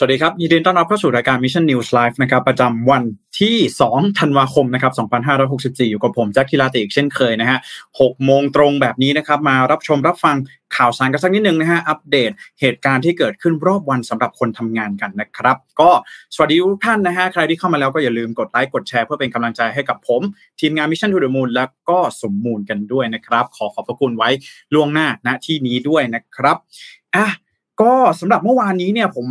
สวัสดีครับยินดีต้อนรับเข้าสู่รายการ Mission News Live นะครับประจำวันที่ 2 ธันวาคมนะครับ 2564 อยู่กับผมแจ็คกิลาติอีกเช่นเคยนะฮะ6โมงตรงแบบนี้นะครับ มารับชมรับฟังข่าวสารกันสักนิดนึงนะฮะ อัปเดตเหตุการณ์ที่เกิดขึ้นรอบวันสำหรับคนทำงานกันนะครับ ก็สวัสดีทุกท่านนะฮะ ใครที่เข้ามาแล้วก็อย่าลืมกดไลค์ กดแชร์เพื่อเป็นกำลังใจให้กับผม ทีมงาน Mission to the Moon แล้วก็สมมูลกันด้วยนะครับ ขอขอบพระคุณไว้ล่วงหน้าณที่นี้ด้วยนะครับอะก็สำหรับเมื่อวานนี้เนี่ยผม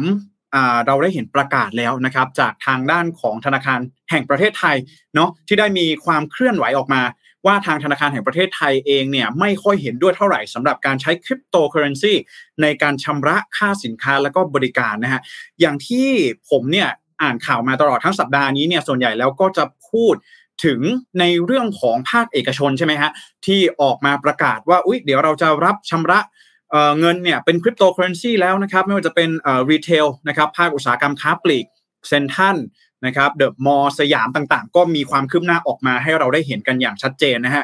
เราได้เห็นประกาศแล้วนะครับ จากทางด้านของธนาคารแห่งประเทศไทยเนาะที่ได้มีความเคลื่อนไหวออกมา ว่าทางธนาคารแห่งประเทศไทยเองเนี่ยไม่ค่อยเห็นด้วยเท่าไหร่สำหรับการใช้คริปโตเคอเรนซีในการชำระค่าสินค้าแล้วก็บริการนะฮะอย่างที่ผมเนี่ยอ่านข่าวมาตลอดทั้งสัปดาห์นี้เนี่ยส่วนใหญ่แล้วก็จะพูดถึงในเรื่องของภาคเอกชนใช่ไหมฮะที่ออกมาประกาศว่าอุ๊ยเดี๋ยวเราจะรับชำระ เงินเนี่ยเป็นคริปโตเคอเรนซีแล้วนะครับไม่ว่าจะเป็นretail นะครับภาคอุตสาหกรรมค้าปลีกเซ็นทรัลนะครับเดอะมอลล์สยามต่างๆ ก็มีความคืบหน้าออกมาให้เราได้เห็นกันอย่างชัดเจนนะฮะ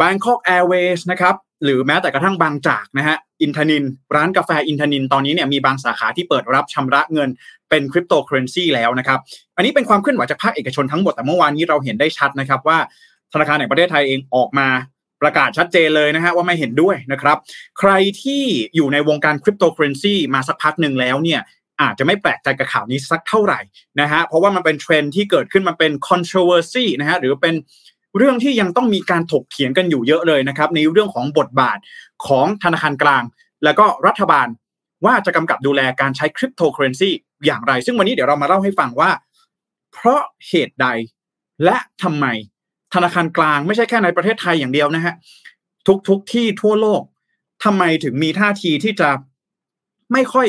Bangkok Airways นะครับหรือแม้แต่กระทั่งบางจากนะฮะอินทนิล ร้านกาแฟอินทนิล ตอนนี้เนี่ยมีบางสาขาที่เปิดรับชำระเงินเป็นคริปโตเคอเรนซีแล้วนะครับอันนี้เป็นความเคลื่อนไหวจากภาคเอกชนทั้งหมดแต่เมื่อวานนี้เราเห็นได้ชัดนะครับว่าธนาคารแห่งประเทศไทยเองออกมา ประกาศชัดเจนเลยนะฮะว่าไม่เห็นด้วยนะครับ ใครที่อยู่ในวงการคริปโตเคอเรนซีมาสักพักหนึ่งแล้วเนี่ยอาจจะไม่แปลกใจกับข่าวนี้สักเท่าไหร่นะฮะเพราะว่ามันเป็นเทรนด์ที่เกิดขึ้นมันเป็น controversy นะฮะหรือเป็นเรื่องที่ยังต้องมีการถกเถียงกันอยู่เยอะเลยนะครับในเรื่องของบทบาทของธนาคารกลาง แล้วก็รัฐบาลว่าจะกำกับดูแลการใช้คริปโตเคอเรนซีอย่างไร ซึ่งวันนี้เดี๋ยวเรามาเล่าให้ฟังว่า เพราะเหตุใดและทำไม ธนาคารกลางไม่ใช่แค่ในประเทศไทยอย่างเดียวนะฮะทุกทุกที่ทั่วโลกทำไมถึงมีท่าทีที่จะไม่ค่อย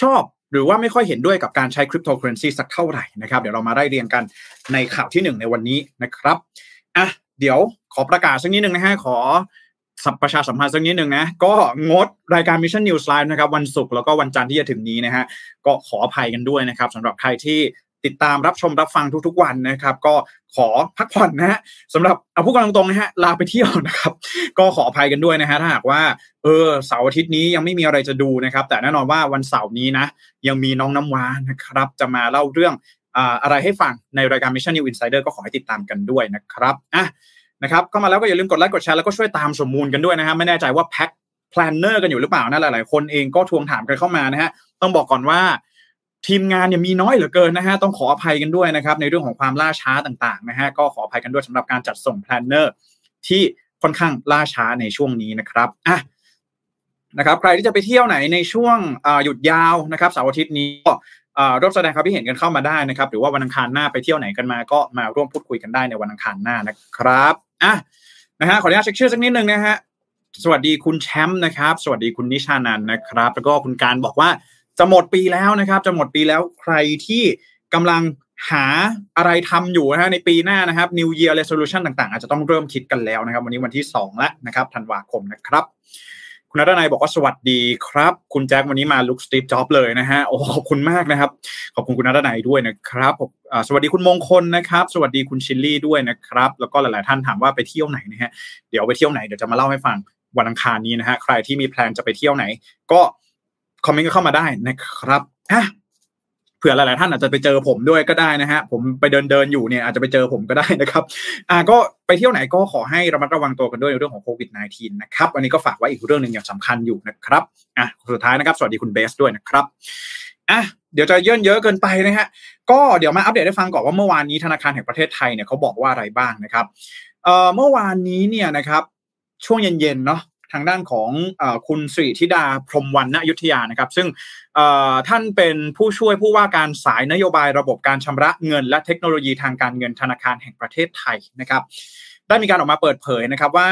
ชอบหรือว่าไม่ค่อยเห็นด้วยกับการใช้คริปโตเคอเรนซีสักเท่าไหร่นะครับเดี๋ยวเรามาไล่เรียงกันในข่าวที่หนึ่งในวันนี้นะครับอะเดี๋ยวขอประกาศสักนิดหนึ่งนะฮะขอสัประชาสัมพันธ์สักนิดหนึ่งนะ ก็งดรายการ Mission News Live นะครับ วันศุกร์แล้วก็วันจันทร์ที่จะถึงนี้นะฮะก็ขออภัยกันด้วยนะครับสำหรับใครที่ ติดตามรับชมรับฟังทุกๆวันนะครับ ก็ขอพักผ่อนนะฮะสำหรับเอาพูดกันตรงๆนะฮะลาไปเที่ยวนะครับ ก็ขออภัยกันด้วยนะฮะถ้าหากว่าเออเสาร์อาทิตย์นี้ยังไม่มีอะไรจะดูนะครับ แต่แน่นอนว่าวันเสาร์นี้นะ ยังมีน้องน้ำว้านะครับ จะมาเล่าเรื่องอะไรให้ฟังในรายการ Mission News Insider ก็ขอให้ติดตามกันด้วยนะครับอะนะครับเข้ามาแล้วก็อย่าลืมกดไลค์กดแชร์แล้วก็ช่วยตามสมมูลกันด้วยนะฮะไม่แน่ใจว่า pack planner กันอยู่หรือเปล่านะหลายๆคนเองก็ทวงถามกันเข้ามานะฮะต้องบอกก่อนว่า ทีมงานเนี่ยมีน้อยเหลือเกินนะฮะต้องขออภัยกันด้วยนะครับในเรื่องของความล่าช้าต่างๆนะฮะก็ขออภัยกันด้วยสำหรับการจัดส่ง planner ที่ค่อนข้างล่าช้าในช่วงนี้นะครับอะนะครับใครที่จะไปเที่ยวไหนในช่วงหยุดยาวนะครับเสาร์อาทิตย์นี้ก็ร่วมแสดงความคิดเห็นกันเข้ามาได้นะครับ หรือว่าวันอังคารหน้าไปเที่ยวไหนกันมาก็มาร่วมพูดคุยกันได้ในวันอังคารหน้านะครับอะนะฮะขออนุญาตเช็คชื่อสักนิดนึงนะฮะสวัสดีคุณแชมป์นะครับ สวัสดีคุณนิชานันนะครับ แล้วก็คุณการบอกว่า จะหมดปีแล้วนะครับ จะหมดปีแล้วใครที่กำลังหาอะไรทำอยู่นะฮะในปีหน้านะครับ New Year Resolution ต่างๆ อาจจะต้องเริ่มคิดกันแล้วนะครับ วันนี้วันที่ 2 แล้วนะครับธันวาคมนะครับ คุณนัทนายบอกว่าสวัสดีครับ คุณแจ็ควันนี้มาลุกสตีฟจ็อบเลยนะฮะโอ้ขอบคุณมากนะครับ ขอบคุณคุณนัทนายด้วยนะครับสวัสดีคุณมงคลนะครับ สวัสดีคุณชิลลี่ด้วยนะครับ แล้วก็หลายๆท่านถามว่าไปเที่ยวไหนนะฮะเดี๋ยวไปเที่ยวไหนเดี๋ยวจะมาเล่าให้ฟังวันอังคารนี้นะฮะใครที่มีแพลนจะไปเที่ยวไหน ก็ คอมเมนต์ก็เข้ามาได้นะครับอะเผื่อหลาย ๆ ท่านอาจจะไปเจอผมด้วยก็ได้นะฮะ ผมไปเดินเดินอยู่เนี่ยอาจจะไปเจอผมก็ได้นะครับ อ่าก็ไปเที่ยวไหนก็ขอให้ระมัดระวังตัวกันด้วยในเรื่องของโควิด -19 นะครับอันนี้ก็ฝากไว้อีกเรื่องหนึ่งอย่างสำคัญอยู่นะครับ อะสุดท้ายนะครับ สวัสดีคุณเบสด้วยนะครับ อะเดี๋ยวจะเยินเยอะเกินไปนะฮะ ก็เดี๋ยวมาอัปเดตให้ฟังก่อนว่าเมื่อวานนี้ธนาคารแห่งประเทศไทยเนี่ยเขาบอกว่าอะไรบ้างนะครับ เอ่อเมื่อวานนี้เนี่ยนะครับ ช่วงเย็น ๆ เนาะ ทางด้านของอคุณสิริธิดาพรมวันณยุทธยานะครับ ซึ่งท่านเป็นผู้ช่วยผู้ว่าการสายนโยบายระบบการชำระเงิน และเทคโนโลยีทางการเงินธนาคารแห่งประเทศไทยนะครับ ได้มีการออกมาเปิดเผยนะครับว่า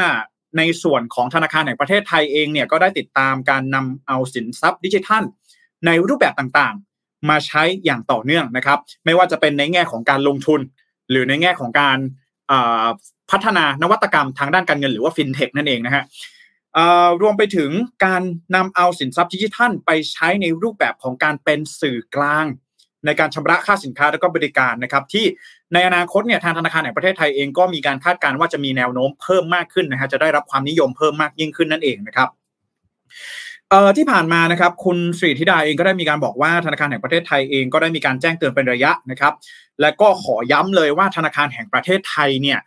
ในส่วนของธนาคารแห่งประเทศไทยเองเนี่ยก็ได้ติดตามการนำเอาสินทรัพย์ดิจิทัล ในรูปแบบต่างๆ มาใช้อย่างต่อเนื่องนะครับ ไม่ว่าจะเป็นในแง่ของการลงทุน หรือในแง่ของการพัฒนานวัตกรรมทางด้านการเงินหรือว่าฟินเทคนั่นเองนะฮะ รวมไปถึงการนำเอาสินทรัพย์ดิจิทัลไปใช้ในรูปแบบของการเป็นสื่อกลาง ในการชำระค่าสินค้าและก็บริการนะครับ ที่ในอนาคตเนี่ยทางธนาคารแห่งประเทศไทยเองก็มีการคาดการณ์ว่าจะมีแนวโน้มเพิ่มมากขึ้นนะฮะจะได้รับความนิยมเพิ่มมากยิ่งขึ้นนั่นเองนะครับเอ่อที่ผ่านมานะครับคุณสรีธิดาเองก็ได้มีการบอกว่าธนาคารแห่งประเทศไทยเองก็ได้มีการแจ้งเตือนเป็นระยะนะครับ และก็ขอย้ำเลยว่าธนาคารแห่งประเทศไทยเนี่ย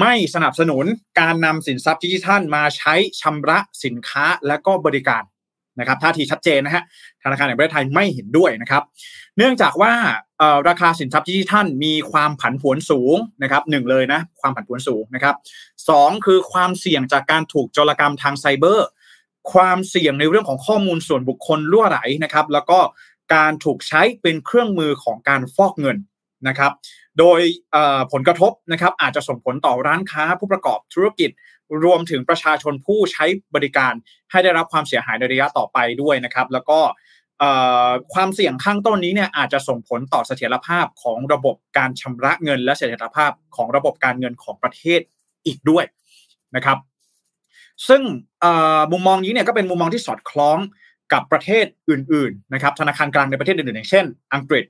ไม่สนับสนุนการนำสินทรัพย์ดิจิทัลมาใช้ชำระสินค้าและก็บริการนะครับท่าทีชัดเจนนะฮะธนาคารแห่งประเทศไทยไม่เห็นด้วยนะครับ เนื่องจากว่าราคาสินทรัพย์ดิจิทัลมีความผันผวนสูงนะครับหนึ่งเลยนะความผันผวนสูงนะครับสองคือความเสี่ยงจากการถูกโจรกรรมทางไซเบอร์ ความเสี่ยงในเรื่องของข้อมูลส่วนบุคคลล่วไหลนะครับ แล้วก็การถูกใช้เป็นเครื่องมือของการฟอกเงินนะครับ โดยผลกระทบนะครับอาจจะส่งผลต่อร้านค้าผู้ประกอบธุรกิจ รวมถึงประชาชนผู้ใช้บริการ ให้ได้รับความเสียหายในระยะต่อไปด้วยนะครับ แล้วก็ความเสี่ยงข้างต้นนี้เนี่ยอาจจะส่งผลต่อเสถียรภาพของระบบการชำระเงิน และเสถียรภาพของระบบการเงินของประเทศอีกด้วยนะครับ ซึ่งมุมมองนี้เนี่ยก็เป็นมุมมองที่สอดคล้องกับประเทศอื่น ๆ นะครับ ธนาคารกลางในประเทศอื่นๆอย่างเช่น อังกฤษ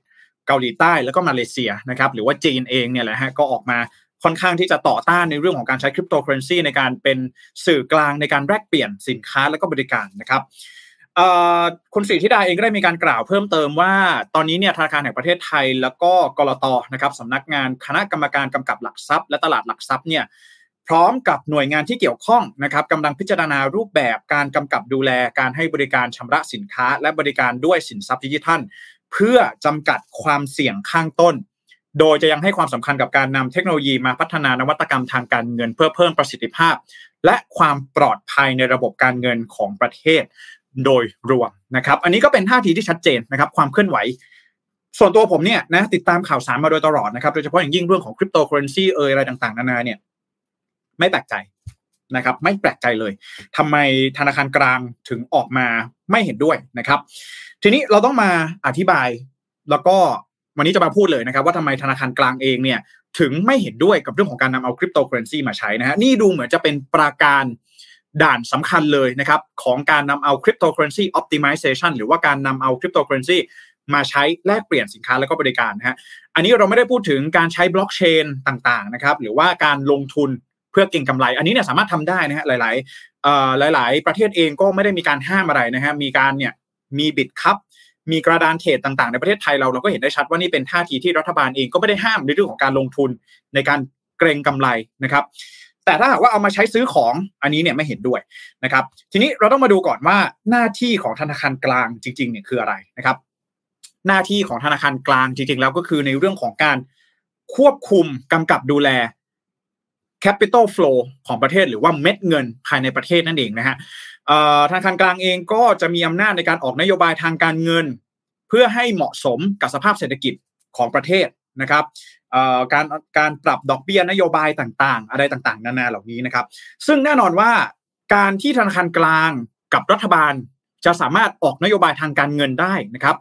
เกาหลีใต้แล้วก็มาเลเซียนะครับหรือว่าจีนเองเนี่ยแหละฮะก็ออกมาค่อนข้างที่จะต่อต้านในเรื่องของการใช้คริปโตเคอเรนซีในการเป็นสื่อกลางในการแลกเปลี่ยนสินค้าและก็บริการนะครับคุณศรีธิดาเองก็ได้มีการกล่าวเพิ่มเติมว่า ตอนนี้เนี่ยธนาคารแห่งประเทศไทย แล้วก็กลตนะครับสำนักงานคณะกรรมการกำกับหลักทรัพย์ และตลาดหลักทรัพย์เนี่ยพร้อมกับหน่วยงานที่เกี่ยวข้องนะครับกำลังพิจารณารูปแบบการกำกับดูแลการให้บริการชำระสินค้า และบริการด้วยสินทรัพย์ดิจิทัล เพื่อจำกัดความเสี่ยงข้างต้น โดยจะยังให้ความสำคัญกับการนำเทคโนโลยีมาพัฒนานวัตกรรมทางการเงิน เพื่อเพิ่มประสิทธิภาพ และความปลอดภัยในระบบการเงินของประเทศ โดยรวมนะครับ อันนี้ก็เป็นท่าทีที่ชัดเจนนะครับ ความเคลื่อนไหวส่วนตัวผมเนี่ยนะติดตามข่าวสารมาโดยตลอดนะครับโดยเฉพาะอย่างยิ่งเรื่องของคริปโตเคอเรนซีเอ่ยอะไรต่างๆ นานาเนี่ยไม่แปลกใจนะครับ ไม่แปลกใจเลยทำไมธนาคารกลางถึงออกมาไม่เห็นด้วยนะครับ ทีนี้เราต้องมาอธิบาย แล้วก็วันนี้จะมาพูดเลยนะครับ ว่าทำไมธนาคารกลางเองเนี่ย ถึงไม่เห็นด้วยกับเรื่องของการนำเอาคริปโตเคอเรนซีมาใช้นะฮะนี่ดูเหมือนจะเป็นปราการด่านสำคัญเลยนะครับ ของการนำเอาคริปโตเคอเรนซี optimization หรือว่าการนำเอาคริปโตเคอเรนซีมาใช้แลกเปลี่ยนสินค้าแล้วก็บริการนะฮะอันนี้เราไม่ได้พูดถึงการใช้บล็อกเชนต่างๆนะครับ หรือว่าการลงทุนเพื่อเก็งกำไร อันนี้เนี่ยสามารถทำได้นะฮะหลายๆหลาย ๆ ประเทศเองก็ไม่ได้มีการห้ามอะไรนะฮะมีการเนี่ย มีบิตคัพมีกระดานเทรดต่างๆ ในประเทศไทยเราเราก็เห็นได้ชัดว่านี่เป็นท่าทีที่รัฐบาลเองก็ไม่ได้ห้ามในเรื่องของการลงทุนในการเกรงกำไรนะครับ แต่ถ้าหากว่าเอามาใช้ซื้อของอันนี้เนี่ยไม่เห็นด้วยนะครับ ทีนี้เราต้องมาดูก่อนว่าหน้าที่ของธนาคารกลางจริงๆเนี่ยคืออะไรนะครับ หน้าที่ของธนาคารกลางจริงๆ แล้วก็คือในเรื่องของการควบคุมกำกับดูแล capital flow ของประเทศหรือว่าเม็ดเงินภายในประเทศนั่นเองนะฮะ ธนาคารกลางเองก็จะมีอำนาจในการออกนโยบายทางการเงิน เพื่อให้เหมาะสมกับสภาพเศรษฐกิจของประเทศนะครับการการปรับดอกเบี้ยนโยบายต่างๆ อะไรต่างๆ นานาเหล่านี้นะครับ ซึ่งแน่นอนว่าการที่ธนาคารกลางกับรัฐบาลจะสามารถออกนโยบายทางการเงินได้นะครับ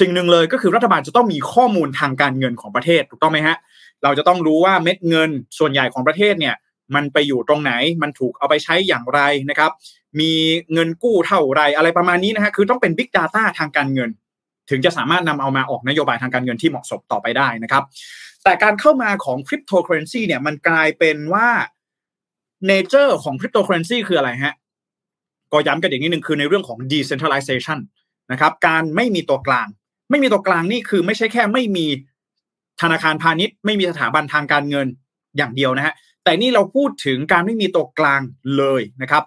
สิ่งหนึ่งเลยก็คือรัฐบาลจะต้องมีข้อมูลทางการเงินของประเทศถูกต้องไหมฮะเราจะต้องรู้ว่าเม็ดเงินส่วนใหญ่ของประเทศเนี่ยมันไปอยู่ตรงไหนมันถูกเอาไปใช้อย่างไรนะครับ มีเงินกู้เท่าไรอะไรประมาณนี้นะฮะคือต้องเป็น Big Data ทางการเงิน ถึงจะสามารถนำเอามาออกนโยบายทางการเงินที่เหมาะสมต่อไปได้นะครับ แต่การเข้ามาของคริปโตเคอเรนซีเนี่ยมันกลายเป็นว่าnature ของคริปโตเคอเรนซีคืออะไรฮะก็ย้ำกันอย่างนี้หนึ่งคือในเรื่องของ decentralization นะครับการไม่มีตัวกลาง ไม่มีตัวกลางนี่คือไม่ใช่แค่ไม่มีธนาคารพาณิชย์ ไม่มีสถาบันทางการเงินอย่างเดียวนะฮะแต่นี่เราพูดถึงการไม่มีตัวกลางเลยนะครับ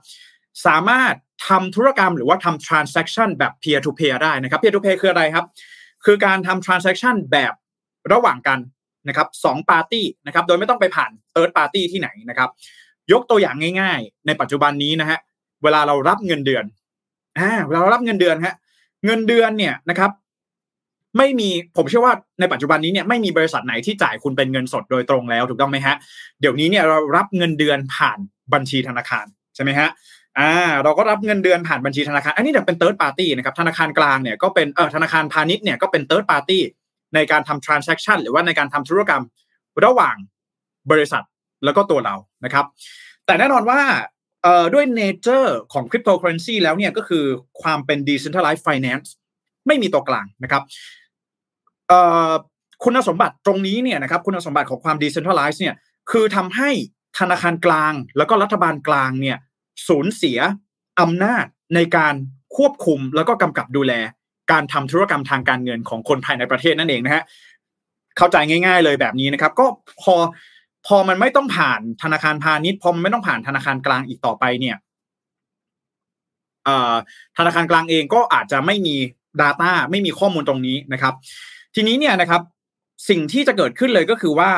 สามารถทำธุรกรรมหรือว่าทำ transaction แบบ peer to peer ได้นะครับ peer to peer คืออะไรครับ คือการทำ transaction แบบระหว่างกันนะครับสองปาร์ตี้นะครับ โดยไม่ต้องไปผ่าน third party ที่ไหนนะครับ ยกตัวอย่างง่าย ๆ ในปัจจุบันนี้นะฮะ เวลาเรารับเงินเดือนอ่าเวลาเรารับเงินเดือนฮะ เงินเดือนเนี่ยนะครับ ไม่มี ผมเชื่อว่าในปัจจุบันนี้เนี่ยไม่มีบริษัทไหนที่จ่ายคุณเป็นเงินสดโดยตรงแล้วถูกต้องไหมฮะ เดี๋ยวนี้เนี่ยเรารับเงินเดือนผ่านบัญชีธนาคารใช่ไหมฮะ อ่าเราก็รับเงินเดือนผ่านบัญชีธนาคาร อันนี้เนี่ยเป็น third party นะครับธนาคารกลางเนี่ยก็เป็นเออธนาคารพาณิชย์เนี่ยก็เป็น third partyในการทำ transaction หรือว่าในการทำธุรกรรมระหว่างบริษัทแล้วก็ตัวเรานะครับ แต่แน่นอนว่าเอ่อด้วย nature ของคริปโตเคอเรนซีแล้วเนี่ยก็คือความเป็น decentralized finance ไม่มีตัวกลางนะครับเอ่อคุณสมบัติตรงนี้เนี่ยนะครับคุณสมบัติของความ decentralized เนี่ยคือทำให้ธนาคารกลางแล้วก็รัฐบาลกลางเนี่ย สูญเสียอำนาจในการควบคุมแล้วก็กำกับดูแล การทำธุรกรรมทางการเงินของคนภายในประเทศนั่นเองนะฮะเข้าใจง่าย ๆ เลยแบบนี้นะครับ ก็พอพอมันไม่ต้องผ่านธนาคารพาณิชย์พอมันไม่ต้องผ่านธนาคารกลางอีกต่อไปเนี่ยธนาคารกลางเองก็อาจจะไม่มี Data ไม่มีข้อมูลตรงนี้นะครับ ทีนี้เนี่ยนะครับ สิ่งที่จะเกิดขึ้นเลยก็คือว่า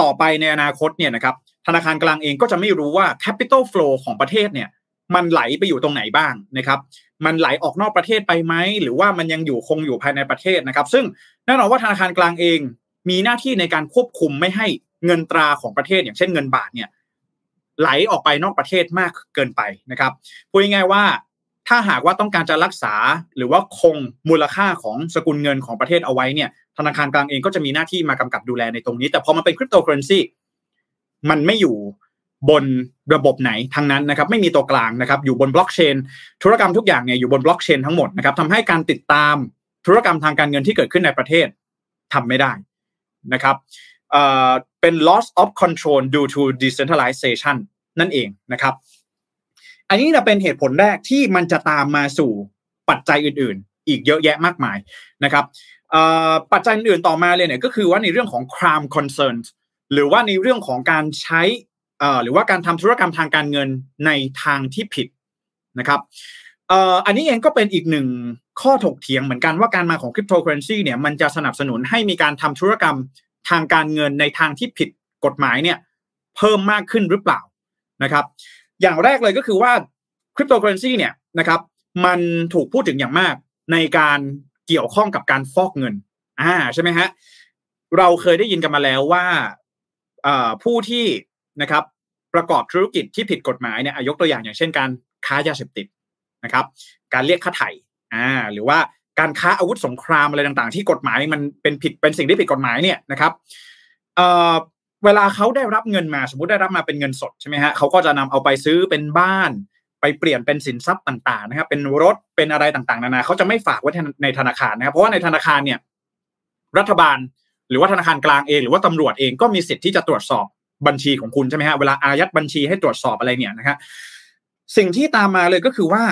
ต่อไปในอนาคตเนี่ยนะครับ นาคารกลางเองก็จะไม่รู้ว่า capital flow ของประเทศเนี่ยมันไหลไปอยู่ตรงไหนบ้างนะครับ มันไหลออกนอกประเทศไปไหม หรือว่ามันยังอยู่คงอยู่ภายในประเทศนะครับ ซึ่งแน่นอนว่าธนาคารกลางเองมีหน้าที่ในการควบคุมไม่ให้เงินตราของประเทศอย่างเช่นเงินบาทเนี่ยไหลออกไปนอกประเทศมากเกินไปนะครับพูดง่ายๆว่าถ้าหากว่าต้องการจะรักษาหรือว่าคงมูลค่าของสกุลเงินของประเทศเอาไว้เนี่ยธนาคารกลางเองก็จะมีหน้าที่มากำกับดูแลในตรงนี้ แต่พอมันเป็นคริปโตเคอเรนซี มันไม่อยู่บนระบบไหนทั้งนั้นนะครับไม่มีตัวกลางนะครับอยู่บนบล็อกเชนธุรกรรมทุกอย่างเนี่ยอยู่บนบล็อกเชนทั้งหมดนะครับทำให้การติดตามธุรกรรมทางการเงินที่เกิดขึ้นในประเทศทำไม่ได้นะครับเอ่อเป็น loss of control due to decentralization นั่นเองนะครับ อันนี้จะเป็นเหตุผลแรกที่มันจะตามมาสู่ปัจจัยอื่นๆ อีกเยอะแยะมากมายนะครับปัจจัยอื่นต่อมาเลยเนี่ยก็คือว่าในเรื่องของ crime concerns หรือว่าในเรื่องของการใช้หรือว่าการทำธุรกรรมทางการเงินในทางที่ผิดนะครับอันนี้เองก็เป็นอีกหนึ่งข้อถกเถียงเหมือนกันว่าการมาของคริปโตเคอเรนซีเนี่ยมันจะสนับสนุนให้มีการทำธุรกรรมทางการเงินในทางที่ผิดกฎหมายเนี่ยเพิ่มมากขึ้นหรือเปล่านะครับ อย่างแรกเลยก็คือว่าคริปโตเคอเรนซีเนี่ยนะครับมันถูกพูดถึงอย่างมากในการเกี่ยวข้องกับการฟอกเงินอ่าใช่ไหมฮะเราเคยได้ยินกันมาแล้วว่า ผู้ที่นะครับประกอบธุรกิจที่ผิดกฎหมายเนี่ยยกตัวอย่างอย่างเช่นการค้ายาเสพติดนะครับ การเรียกค่าไถ่อ่าหรือว่าการค้าอาวุธสงครามอะไรต่างๆ ที่กฎหมายมันเป็นผิดเป็นสิ่งที่ผิดกฎหมายเนี่ยนะครับเอ่อเวลาเขาได้รับเงินมาสมมติได้รับมาเป็นเงินสดใช่ไหมฮะเขาก็จะนำเอาไปซื้อเป็นบ้าน ไปเปลี่ยนเป็นสินทรัพย์ต่างๆนะครับ เป็นรถเป็นอะไรต่างๆนานาเขาจะไม่ฝากไว้ในธนาคารนะครับ เพราะว่าในธนาคารเนี่ย รัฐบาล หรือว่าธนาคารกลางเองหรือว่าตำรวจเองก็มีสิทธิ์ที่จะตรวจสอบบัญชีของคุณใช่ไหมฮะเวลาอายัดบัญชีให้ตรวจสอบอะไรเนี่ยนะครับสิ่งที่ตามมาเลยก็คือว่า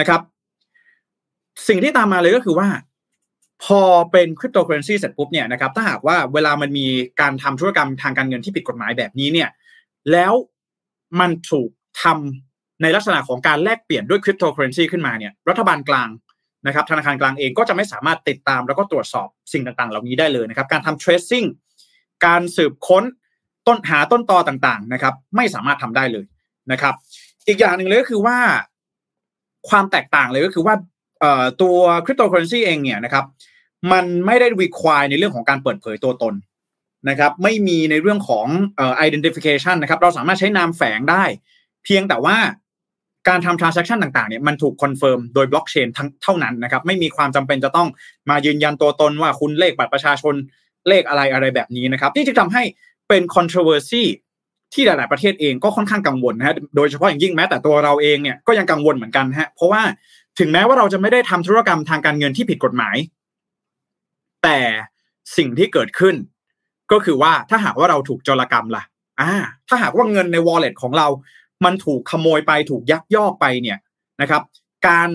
นะครับ สิ่งที่ตามมาเลยก็คือว่า พอเป็นคริปโตเคอเรนซีเสร็จปุ๊บเนี่ยนะครับ ถ้าหากว่าเวลามันมีการทำธุรกรรมทางการเงินที่ผิดกฎหมายแบบนี้เนี่ย แล้วมันถูกทำในลักษณะของการแลกเปลี่ยนด้วยคริปโตเคอเรนซีขึ้นมาเนี่ย รัฐบาลกลาง นะครับธนาคารกลางเองก็จะไม่สามารถติดตามแล้วก็ตรวจสอบสิ่งต่างๆ เหล่านี้ได้เลยนะครับการทำ tracing การสืบค้นต้นหาต้นตอต่างๆนะครับ ไม่สามารถทำได้เลยนะครับ อีกอย่างหนึ่งเลยก็คือว่าความแตกต่างเลยก็คือว่าตัวคริปโตเคอเรนซีเองเนี่ยนะครับ มันไม่ได้ require ในเรื่องของการเปิดเผยตัวตนนะครับ ไม่มีในเรื่องของอ่อ identification นะครับ เราสามารถใช้นามแฝงได้ เพียงแต่ว่า การทำ transaction ต่างๆเนี่ยมันถูก confirm โดยบล็อกเชนทั้งเท่านั้นนะครับไม่มีความจำเป็นจะต้องมายืนยันตัวตนว่าคุณเลขบัตรประชาชนเลขอะไรอะไรแบบนี้นะครับที่จะทำให้เป็น controversy ที่หลาย ๆ ประเทศเองก็ค่อนข้างกังวลนะฮะโดยเฉพาะอย่างยิ่งแม้แต่ตัวเราเองเนี่ยก็ยังกังวลเหมือนกันฮะเพราะว่าถึงแม้ว่าเราจะไม่ได้ทำธุรกรรมทางการเงินที่ผิดกฎหมาย แต่สิ่งที่เกิดขึ้น ก็คือว่าถ้าหากว่าเราถูกจรกรรมล่ะอ่าถ้าหากว่าเงินใน wallet ของเรา มันถูกขโมยไปถูกยักยอกไปเนี่ยนะครับ การ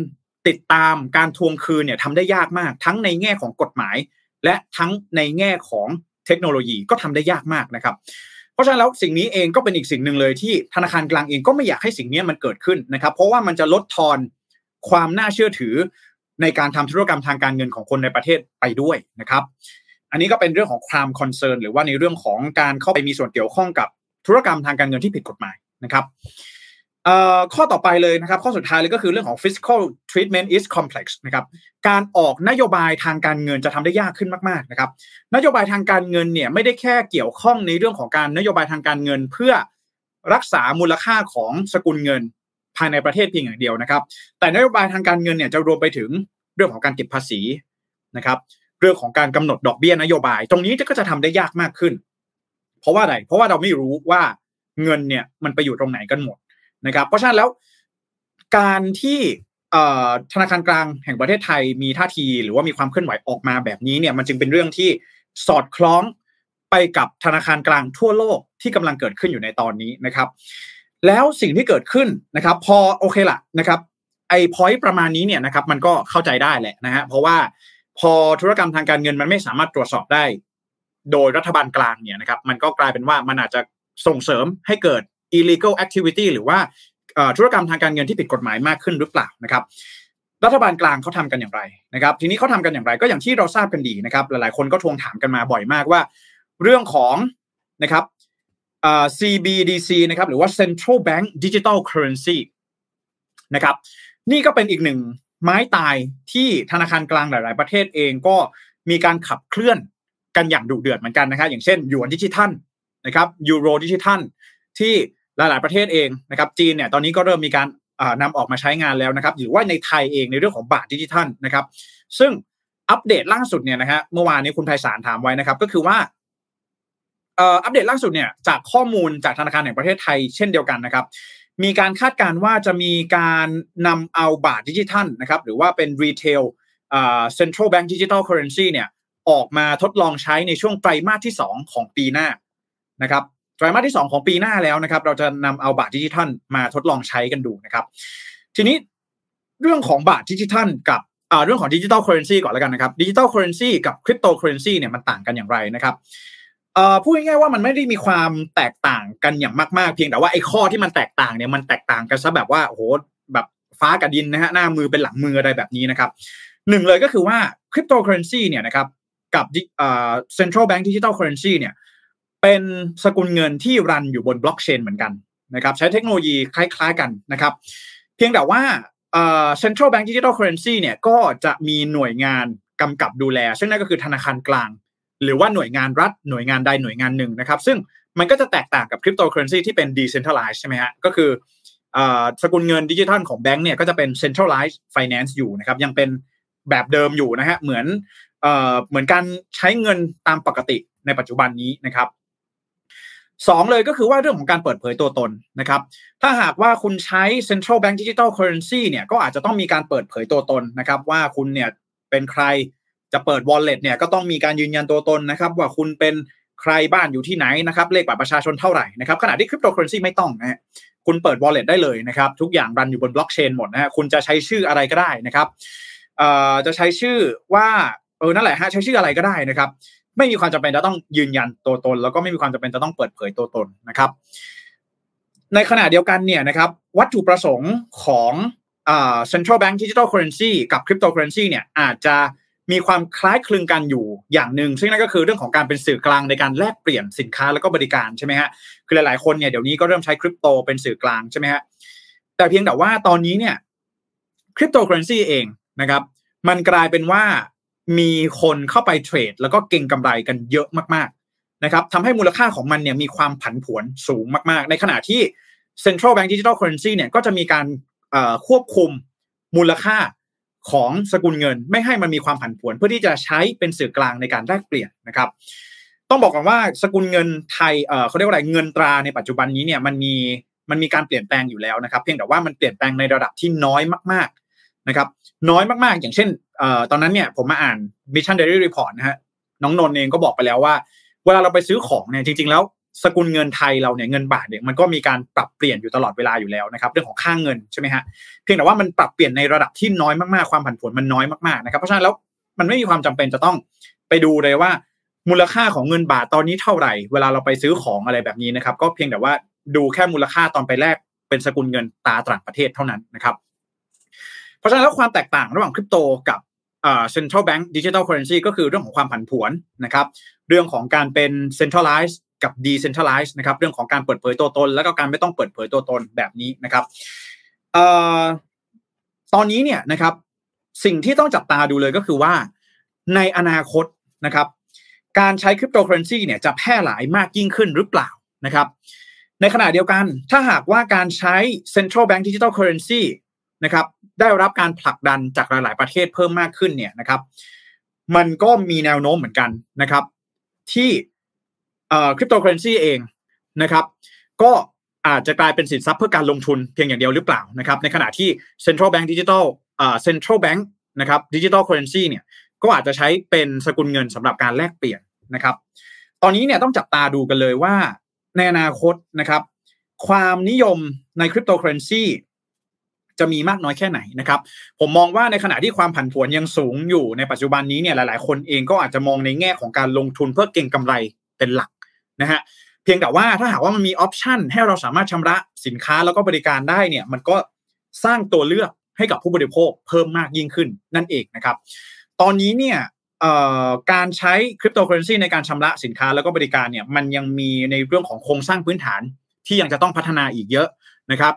ติดตามการทวงคืนเนี่ยทำได้ยากมาก ทั้งในแง่ของกฎหมาย และทั้งในแง่ของเทคโนโลยีก็ทำได้ยากมากนะครับ เพราะฉะนั้นแล้วสิ่งนี้เองก็เป็นอีกสิ่งหนึ่งเลยที่ธนาคารกลางเองก็ไม่อยากให้สิ่งนี้มันเกิดขึ้นนะครับ เพราะว่ามันจะลดทอนความน่าเชื่อถือในการทำธุรกรรมทางการเงินของคนในประเทศไปด้วยนะครับ อันนี้ก็เป็นเรื่องของความคอนเซิร์นหรือว่าในเรื่องของการเข้าไปมีส่วนเกี่ยวข้องกับธุรกรรมทางการเงินที่ผิดกฎหมาย นะครับข้อต่อไปเลยนะครับ ข้อสุดท้ายเลยก็คือเรื่องของ fiscal treatment is complex นะครับการออกนโยบายทางการเงินจะทำได้ยากขึ้นมากๆนะครับ นโยบายทางการเงินเนี่ยไม่ได้แค่เกี่ยวข้องในเรื่องของการนโยบายทางการเงิน เพื่อรักษามูลค่าของสกุลเงินภายในประเทศเพียงอย่างเดียวนะครับ แต่นโยบายทางการเงินเนี่ยจะรวมไปถึงเรื่องของการเก็บภาษีนะครับ เรื่องของการกำหนดดอกเบี้ยนโยบาย ตรงนี้ก็จะทำได้ยากมากขึ้น เพราะว่าอะไรเพราะว่าเราไม่รู้ว่า เงินเนี่ยมันไปอยู่ตรงไหนกันหมดนะครับ เพราะฉะนั้นแล้วการที่ธนาคารกลางแห่งประเทศไทยมีท่าทีหรือว่ามีความเคลื่อนไหวออกมาแบบนี้เนี่ยมันจึงเป็นเรื่องที่สอดคล้องไปกับธนาคารกลางทั่วโลกที่กำลังเกิดขึ้นอยู่ในตอนนี้นะครับ แล้วสิ่งที่เกิดขึ้นนะครับ พอโอเคละนะครับ ไอ้พอยต์ประมาณนี้เนี่ยนะครับ มันก็เข้าใจได้แหละนะฮะเพราะว่าพอธุรกรรมทางการเงินมันไม่สามารถตรวจสอบได้ โดยรัฐบาลกลางเนี่ยนะครับ มันก็กลายเป็นว่ามันอาจจะ ส่งเสริมให้เกิด illegal activity หรือว่าธุรกรรมทางการเงินที่ผิดกฎหมายมากขึ้นหรือเปล่านะครับรัฐบาลกลางเขาทำกันอย่างไรนะครับ ทีนี้เขาทำกันอย่างไรก็อย่างที่เราทราบกันดีนะครับ หลายๆคนก็ทวงถามกันมาบ่อยมากว่า เรื่องของนะครับ CBDC นะครับหรือว่า Central Bank Digital Currency นะครับ นี่ก็เป็นอีกหนึ่งไม้ตายที่ธนาคารกลางหลาย ๆ ประเทศเองก็มีการขับเคลื่อนกันอย่างดุเดือดเหมือนกันนะครับอย่างเช่นหยวนดิจิทัล นะครับยูโรดิจิทัลที่หลาย ๆประเทศเองนะครับจีนเนี่ยตอนนี้ก็เริ่มมีการนำออกมาใช้งานแล้วนะครับหรือว่าในไทยเองในเรื่องของบาทดิจิทัลนะครับ ซึ่งอัปเดตล่าสุดเนี่ยนะฮะเมื่อวานนี้คุณไพศาลถามไว้นะครับ ก็คือว่าอัปเดตล่าสุดเนี่ยจากข้อมูลจากธนาคารแห่งประเทศไทยเช่นเดียวกันนะครับ มีการคาดการณ์ว่าจะมีการนำเอาบาทดิจิทัลนะครับ หรือว่าเป็นรีเทลอ่า central bank digital currency เนี่ยออกมาทดลองใช้ในช่วงไตรมาสที่ 2 ของปีหน้า นะครับไตรมาสที่ 2 ของปีหน้าแล้วนะครับ เราจะนำเอาบาทดิจิทัลมาทดลองใช้กันดูนะครับ ทีนี้เรื่องของบาทดิจิทัลกับเรื่องของ digital currency ก่อนแล้วกันนะครับ digital currency กับคริปโตเคอร์เรนซีเนี่ยมันต่างกันอย่างไรนะครับพูดง่ายๆว่ามันไม่ได้มีความแตกต่างกันอย่างมากๆ เพียงแต่ว่าไอ้ข้อที่มันแตกต่างเนี่ยมันแตกต่างกันซะแบบว่าโอ้โหแบบฟ้ากับดินนะฮะหน้ามือเป็นหลังมืออะไรแบบนี้นะครับหนึ่งเลยก็คือว่าคริปโตเคอเรนซีเนี่ยนะครับกับ central bank digital currency เนี่ย เป็นสกุลเงินที่ run อยู่บนบล็อกเชนเหมือนกันนะครับใช้เทคโนโลยีคล้ายๆกันนะครับเพียงแต่ว่า central bank digital currency เนี่ยก็จะมีหน่วยงานกำกับดูแล ซึ่งนั่นก็คือธนาคารกลาง หรือว่าหน่วยงานรัฐหน่วยงานใดหน่วยงานหนึ่งนะครับ ซึ่งมันก็จะแตกต่างกับคริปโตเคอเรนซีที่เป็น decentralized ใช่ไหมฮะก็คือสกุลเงินดิจิทัลของแบงก์เนี่ยก็จะเป็น centralized finance อยู่นะครับ ยังเป็นแบบเดิมอยู่นะฮะเหมือนเหมือนการใช้เงินตามปกติในปัจจุบันนี้นะครับ สองเลยก็คือว่าเรื่องของการเปิดเผยตัวตนนะครับ ถ้าหากว่าคุณใช้ central bank digital currency เนี่ยก็อาจจะต้องมีการเปิดเผยตัวตนนะครับ ว่าคุณเนี่ยเป็นใครจะเปิด wallet เนี่ยก็ต้องมีการยืนยันตัวตนนะครับ ว่าคุณเป็นใครบ้านอยู่ที่ไหนนะครับ เลขบัตรประชาชนเท่าไหร่นะครับขณะที่คริปโตเคอเรนซีไม่ต้องนะฮะคุณเปิด wallet ได้เลยนะครับ ทุกอย่างรันอยู่บนบล็อกเชนหมดนะฮะคุณจะใช้ชื่ออะไรก็ได้นะครับจะใช้ชื่อว่าเออนั่นแหละฮะใช้ชื่ออะไรก็ได้นะครับ ไม่มีความจำเป็นจะต้องยืนยันตัวตน แล้วก็ไม่มีความจำเป็นจะต้องเปิดเผยตัวตนนะครับ ในขณะเดียวกันเนี่ยนะครับ วัตถุประสงค์ของอ่า central bank digital currency กับ cryptocurrency เนี่ยอาจจะมีความคล้ายคลึงกันอยู่อย่างหนึ่งซึ่งนั่นก็คือเรื่องของการเป็นสื่อกลางในการแลกเปลี่ยนสินค้าแล้วก็บริการใช่ไหมฮะคือหลายๆคนเนี่ยเดี๋ยวนี้ก็เริ่มใช้คริปโตเป็นสื่อกลางใช่ไหมฮะแต่เพียงแต่ว่าตอนนี้เนี่ยคริปโตเคอเรนซีเองนะครับ มันกลายเป็นว่า มีคนเข้าไปเทรด แล้วก็เก่งกำไรกันเยอะมากๆนะครับทำให้มูลค่าของมันเนี่ยมีความผันผวนสูงมากๆ ในขณะที่ Central Bank Digital Currency เนี่ยก็จะมีการควบคุมมูลค่าของสกุลเงิน ไม่ให้มันมีความผันผวน เพื่อที่จะใช้เป็นสื่อกลางในการแลกเปลี่ยนนะครับ ต้องบอกก่อนว่าสกุลเงินไทยเขาเรียกว่าอะไรเงินตราในปัจจุบันนี้เนี่ยมันมีมันมีการเปลี่ยนแปลงอยู่แล้วนะครับ เพียงแต่ว่ามันเปลี่ยนแปลงในระดับที่น้อยมาก ๆนะครับ น้อยมากๆ อย่างเช่นอตอนนั้นเนี่ยผมมาอ่าน Mission Daily Report นะฮะน้องนนเองก็บอกไปแล้วว่า เวลาเราไปซื้อของเนี่ยจริง ๆ แล้วสกุลเงินไทยเราเนี่ยเงินบาทเนี่ยมันก็มีการปรับเปลี่ยนอยู่ตลอดเวลาอยู่แล้วนะครับเรื่องของค่างเงินใช่ไหมฮะเพียงแต่ว่ามันปรับเปลี่ยนในระดับที่น้อยมากๆความผันผวนมันน้อยมากๆนะครับเพราะฉะนั้นแล้วมันไม่มีความจำเป็นจะต้องไปดูเลยว่า มูลค่าของเงินบาทตอนนี้เท่าไหร่ เวลาเราไปซื้อของอะไรแบบนี้นะครับ ก็เพียงแต่ว่าดูแค่มูลค่าตอนไปแลกเป็นสกุลเงินตาต่างประเทศเท่านั้นนะครับ เพราะฉะนั้นแล้วความแตกต่างระหว่างคริปโตกับอ่า central bank digital currency ก็คือเรื่องของความผันผวนนะครับ เรื่องของการเป็น centralized กับ decentralized นะครับ เรื่องของการเปิดเผยตัวตน แล้วก็การไม่ต้องเปิดเผยตัวตนแบบนี้นะครับอตอนนี้เนี่ยนะครับ สิ่งที่ต้องจับตาดูเลยก็คือว่าในอนาคตนะครับ การใช้คริปโตเคอเรนซีเนี่ยจะแพร่หลายมากยิ่งขึ้นหรือเปล่านะครับ ในขณะเดียวกันถ้าหากว่าการใช้ central bank digital currency นะครับ ได้รับการผลักดันจากหลาย ๆ ประเทศเพิ่มมากขึ้นเนี่ยนะครับ มันก็มีแนวโน้มเหมือนกันนะครับ ที่คริปโตเคอเรนซีเองนะครับ ก็อาจจะกลายเป็นสินทรัพย์เพื่อการลงทุนเพียงอย่างเดียวหรือเปล่านะครับ ในขณะที่ central bank digital อ่า central bank นะครับ digital currency เนี่ยก็อาจจะใช้เป็นสกุลเงินสำหรับการแลกเปลี่ยนนะครับ ตอนนี้เนี่ยต้องจับตาดูกันเลยว่าในอนาคตนะครับ ความนิยมในคริปโตเคอเรนซี จะมีมากน้อยแค่ไหนนะครับ ผมมองว่าในขณะที่ความผันผวนยังสูงอยู่ในปัจจุบันนี้เนี่ยหลาย ๆ คนเองก็อาจจะมองในแง่ของการลงทุนเพื่อเก็งกำไรเป็นหลักนะฮะเพียงแต่ว่าถ้าหากว่ามันมีออปชันให้เราสามารถชำระสินค้าแล้วก็บริการได้เนี่ยมันก็สร้างตัวเลือกให้กับผู้บริโภคเพิ่มมากยิ่งขึ้นนั่นเองนะครับ ตอนนี้เนี่ยการใช้คริปโตเคอเรนซีในการชำระสินค้าแล้วก็บริการเนี่ยมันยังมีในเรื่องของโครงสร้างพื้นฐานที่ยังจะต้องพัฒนาอีกเยอะ นะครับ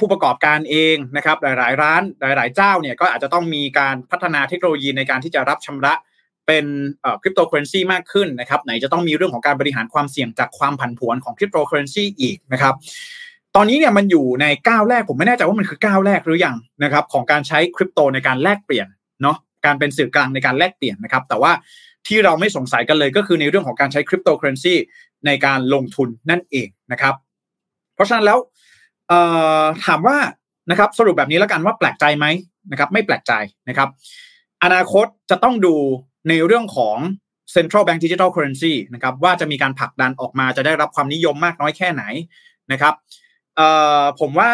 ผู้ประกอบการเองนะครับหลาย ๆ ร้านหลาย ๆ เจ้าเนี่ยก็อาจจะต้องมีการพัฒนาเทคโนโลยีในการที่จะรับชำระเป็นคริปโตเคอเรนซีมากขึ้นนะครับไหนจะต้องมีเรื่องของการบริหารความเสี่ยงจากความผันผวนของคริปโตเคอเรนซีอีกนะครับตอนนี้เนี่ยมันอยู่ในก้าวแรกผมไม่แน่ใจว่ามันคือก้าวแรกหรือยังนะครับของการใช้คริปโตในการแลกเปลี่ยนเนาะการเป็นสื่อกลางในการแลกเปลี่ยนนะครับ แต่ว่าที่เราไม่สงสัยกันเลยก็คือในเรื่องของการใช้คริปโตเคอเรนซีในการลงทุนนั่นเองนะครับ เพราะฉะนั้นแล้ว ถามว่านะครับสรุปแบบนี้แล้วกันว่าแปลกใจไหมนะครับ ไม่แปลกใจนะครับ อนาคตจะต้องดูในเรื่องของ central bank digital currency นะครับว่าจะมีการผลักดันออกมาจะได้รับความนิยมมากน้อยแค่ไหนนะครับผมว่า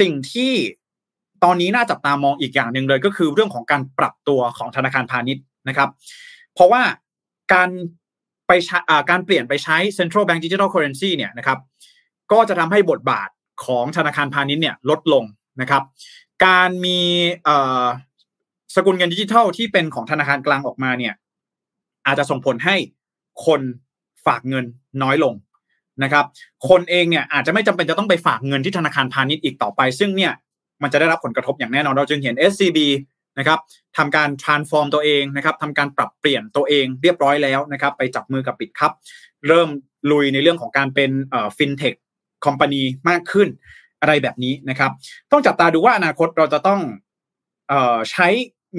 สิ่งที่ตอนนี้น่าจับตามองอีกอย่างหนึ่งเลย ก็คือเรื่องของการปรับตัวของธนาคารพาณิชย์นะครับ เพราะว่าการไปการเปลี่ยนไปใช้ central bank digital currency เนี่ยนะครับ ก็จะทำให้บทบาท ของธนาคารพาณิชย์เนี่ยลดลงนะครับ การมีสกุลเงินดิจิทัลที่เป็นของธนาคารกลางออกมาเนี่ย อาจจะส่งผลให้คนฝากเงินน้อยลงนะครับ คนเองเนี่ยอาจจะไม่จำเป็นจะต้องไปฝากเงินที่ธนาคารพาณิชย์อีกต่อไป ซึ่งเนี่ยมันจะได้รับผลกระทบอย่างแน่นอนเราจึงเห็น SCB นะครับทำการ transform ตัวเองนะครับทำการปรับเปลี่ยนตัวเองเรียบร้อยแล้วนะครับ ไปจับมือกับปิดครับ เริ่มลุยในเรื่องของการเป็น fintech company มากขึ้นอะไรแบบนี้นะครับ ต้องจับตาดูว่าอนาคตเราจะต้องเอ่อใช้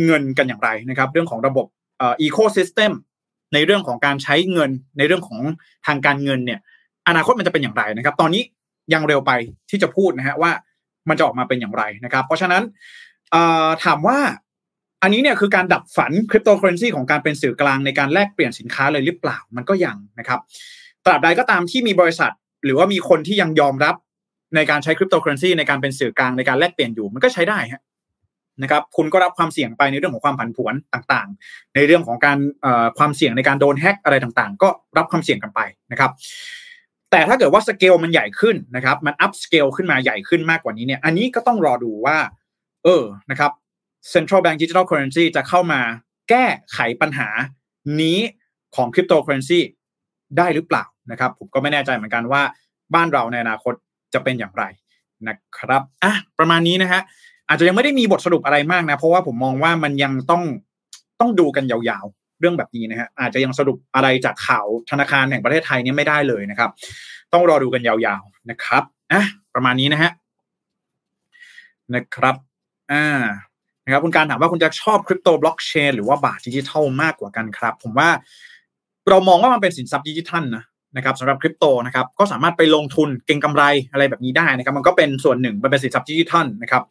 เงินกันอย่างไรนะครับ เรื่องของระบบ ecosystem ในเรื่องของการใช้เงินในเรื่องของทางการเงินเนี่ย อนาคตมันจะเป็นอย่างไรนะครับ ตอนนี้ยังเร็วไปที่จะพูดนะฮะว่ามันจะออกมาเป็นอย่างไรนะครับ เพราะฉะนั้นถามว่าอันนี้เนี่ยคือการดับฝันคริปโตเคอเรนซีของการเป็นสื่อกลางในการแลกเปลี่ยนสินค้าเลยหรือเปล่ามันก็ยังนะครับตราบใดก็ตามที่มีบริษัท หรือว่ามีคนที่ยังยอมรับในการใช้คริปโตเคอเรนซีในการเป็นสื่อกลางในการแลกเปลี่ยนอยู่มันก็ใช้ได้ฮะนะครับคุณก็รับความเสี่ยงไปในเรื่องของความผันผวนต่างๆ ในเรื่องของการความเสี่ยงในการโดนแฮ็กอะไรต่างๆ ก็รับความเสี่ยงกันไปนะครับ แต่ถ้าเกิดว่าสเกลมันใหญ่ขึ้นนะครับ มันอัพสเกลขึ้นมาใหญ่ขึ้นมากกว่านี้เนี่ยอันนี้ก็ต้องรอดูว่า เออนะครับ Central Bank Digital Currency จะเข้ามาแก้ไขปัญหานี้ของคริปโตเคอเรนซีได้หรือเปล่า นะครับผมก็ไม่แน่ใจเหมือนกันว่าบ้านเราในอนาคตจะเป็นอย่างไรนะครับอะประมาณนี้นะฮะอาจจะยังไม่ได้มีบทสรุปอะไรมากนะ เพราะว่าผมมองว่ามันยังต้องต้องดูกันยาวๆ เรื่องแบบนี้นะฮะอาจจะยังสรุปอะไรจากข่าวธนาคารแห่งประเทศไทยนี่ไม่ได้เลยนะครับ ต้องรอดูกันยาวๆนะครับอะประมาณนี้นะฮะนะครับอ่านะครับคุณการถามว่าคุณจะชอบคริปโตบล็อกเชนหรือว่าบาทดิจิทัลมากกว่ากันครับ ผมว่าเรามองว่ามันเป็นสินทรัพย์ดิจิทัลนะ นะครับสำหรับคริปโตนะครับก็สามารถไปลงทุนเก็งกำไรอะไรแบบนี้ได้นะครับ มันก็เป็นส่วนหนึ่งมันเป็นสินทรัพย์ดิจิทัลนะครับ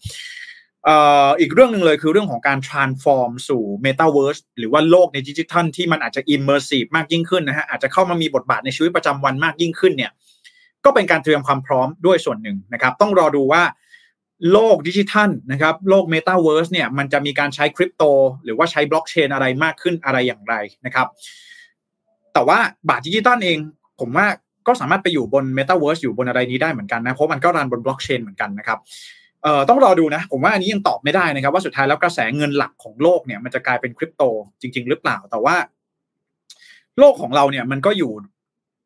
อีกเรื่องหนึ่งเลยคือเรื่องของการ transform สู่ metaverse หรือว่าโลกในดิจิทัลที่มันอาจจะ immersive มากยิ่งขึ้นนะฮะอาจจะเข้ามามีบทบาทในชีวิตประจำวันมากยิ่งขึ้นเนี่ยก็เป็นการเตรียมความพร้อมด้วยส่วนหนึ่งนะครับ ต้องรอดูว่าโลกดิจิทัลนะครับโลก metaverse เนี่ยมันจะมีการใช้คริปโต หรือว่าใช้บล็อกเชนอะไรมากขึ้นอะไรอย่างไรนะครับ แต่ว่าบาทดิจิทัลเอง ผมว่าก็สามารถไปอยู่บน Metaverse อยู่บนอะไรนี้ได้เหมือนกันนะ เพราะมันก็รันบนบล็อกเชนเหมือนกันนะครับเอ่อต้องรอดูนะ ผมว่าอันนี้ยังตอบไม่ได้นะครับ ว่าสุดท้ายแล้วกระแสเงินหลักของโลกเนี่ยมันจะกลายเป็นคริปโตจริง ๆ หรือเปล่า แต่ว่า โลกของเราเนี่ยมันก็อยู่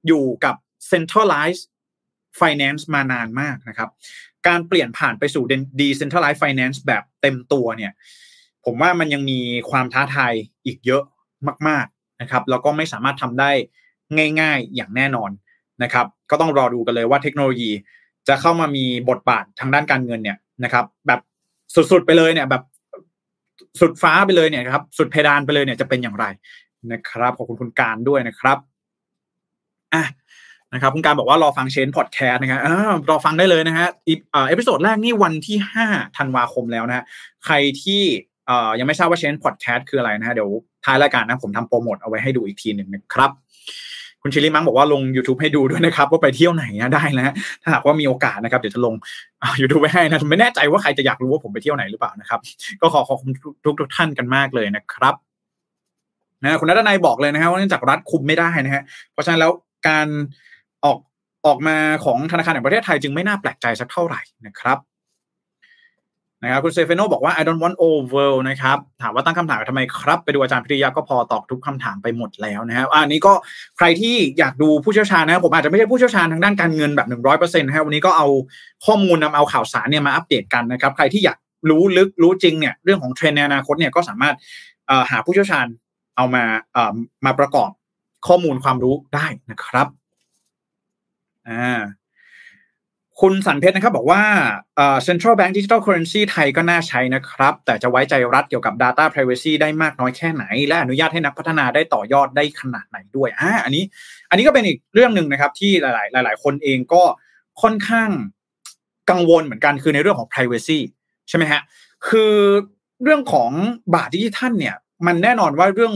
อยู่กับ centralized finance มานานมากนะครับ การเปลี่ยนผ่านไปสู่ decentralized finance แบบเต็มตัวเนี่ย ผมว่ามันยังมีความท้าทายอีกเยอะมาก ๆนะครับ แล้วก็ไม่สามารถทำได้ ง่าย ๆ อย่างแน่นอนนะครับ ก็ต้องรอดูกันเลยว่าเทคโนโลยีจะเข้ามามีบทบาททางด้านการเงินเนี่ยนะครับ แบบสุดๆไปเลยเนี่ย แบบสุดฟ้าไปเลยเนี่ยครับ สุดเพดานไปเลยเนี่ยจะเป็นอย่างไรนะครับขอบคุณคุณการด้วยนะครับอะนะครับคุณการบอกว่ารอฟังเชนพอดแคสต์นะครับรอฟังได้เลยนะฮะ episode แรกนี่วันที่ห้าธันวาคมแล้วนะฮะใครที่ยังไม่ทราบว่าเชนพอดแคสต์คืออะไรนะฮะเดี๋ยวท้ายรายการนะผมทำโปรโมทเอาไว้ให้ดูอีกทีหนึ่งนะครับ คุณชิลลี่มังบอกว่าลง YouTube ให้ดูด้วยนะครับ ว่าไปเที่ยวไหนนะได้นะฮะถ้าหากว่ามีโอกาสนะครับเดี๋ยวจะลงยูทูบไว้ให้นะไม่แน่ใจว่าใครจะอยากรู้ว่าผมไปเที่ยวไหนหรือเปล่านะครับ ก็ขอขอบคุณทุกทุกท่านกันมากเลยนะครับนะคุณนัทนายบอกเลยนะฮะว่าเนื่องจากรัฐคุมไม่ได้นะฮะเพราะฉะนั้นแล้วการออกออกมาของธนาคารแห่งประเทศไทยจึงไม่น่าแปลกใจสักเท่าไหร่นะครับ นะครับคุณเซเฟโนบอกว่า I don't want over นะครับถามว่าตั้งคำถามทำไมครับ ไปดูอาจารย์พิริยาก็พอตอบทุกคำถามไปหมดแล้วนะครับอันนี้ก็ใครที่อยากดูผู้เชี่ยวชาญนะผมอาจจะไม่ใช่ผู้เชี่ยวชาญทางด้านการเงินแบบหนึ่งร้อยเปอร์เซ็นต์นะวันนี้ก็เอาข้อมูลนำเอาข่าวสารเนี่ยมาอัปเดตกันนะครับ ใครที่อยากรู้ลึกรู้จริงเนี่ยเรื่องของเทรนด์ในอนาคตเนี่ยก็สามารถหาผู้เชี่ยวชาญเอามามาประกอบข้อมูลความรู้ได้นะครับอ่า คุณสันเพชรนะครับบอกว่า Central Bank Digital Currency ไทยก็น่าใช้นะครับ แต่จะไว้ใจรัฐเกี่ยวกับ Data Privacy ได้มากน้อยแค่ไหน และอนุญาตให้นักพัฒนาได้ต่อยอดได้ขนาดไหนด้วยอ่าอันนี้ อันนี้ก็เป็นอีกเรื่องหนึ่งนะครับ ที่หลาย ๆ หลาย ๆ คนเองก็ค่อนข้างกังวลเหมือนกันคือในเรื่องของ privacy ใช่ไหมฮะคือเรื่องของบาทดิจิทัลเนี่ย มันแน่นอนว่าเรื่อง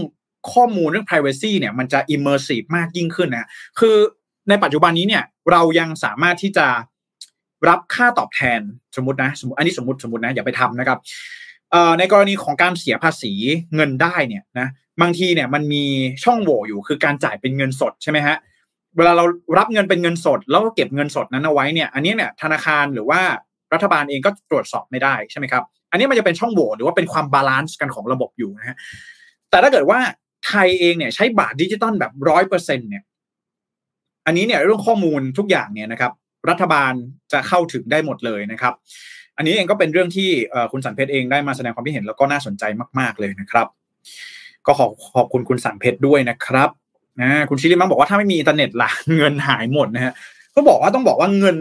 ข้อมูลเรื่อง privacy เนี่ยมันจะ immersive มากยิ่งขึ้นนะคือในปัจจุบันนี้เนี่ยเรายังสามารถที่จะ รับค่าตอบแทนสมมตินะสมมติอันนี้สมมติสมมตินะอย่าไปทำนะครับในกรณีของการเสียภาษีเงินได้เนี่ยนะบางทีเนี่ยมันมีช่องโหว่อยู่คือการจ่ายเป็นเงินสดใช่ไหมฮะเวลาเรารับเงินเป็นเงินสด แล้วก็เก็บเงินสดนั้นเอาไว้เนี่ยอันนี้เนี่ยธนาคารหรือว่ารัฐบาลเองก็ตรวจสอบไม่ได้ใช่ไหมครับอันนี้มันจะเป็นช่องโหว่หรือว่าเป็นความ balance กันของระบบอยู่นะฮะแต่ถ้าเกิดว่าไทยเองเนี่ยใช้บาทดิจิตอลแบบร้อยเปอร์เซ็นเนี่ยอันนี้เนี่ยเรื่องข้อมูลทุกอย่างเนี่ยนะครับ รัฐบาลจะเข้าถึงได้หมดเลยนะครับ อันนี้เองก็เป็นเรื่องที่คุณสันเพชรเองได้มาแสดงความคิดเห็นแล้วก็น่าสนใจมาก ๆเลยนะครับ ก็ขอขอบคุณคุณสันเพชรด้วยนะครับนะคุณชิลิมังบอกว่าถ้าไม่มีอินเทอร์เน็ตล่ะเงินหายหมดนะฮะก็บอกว่าต้องบอกว่าเงิน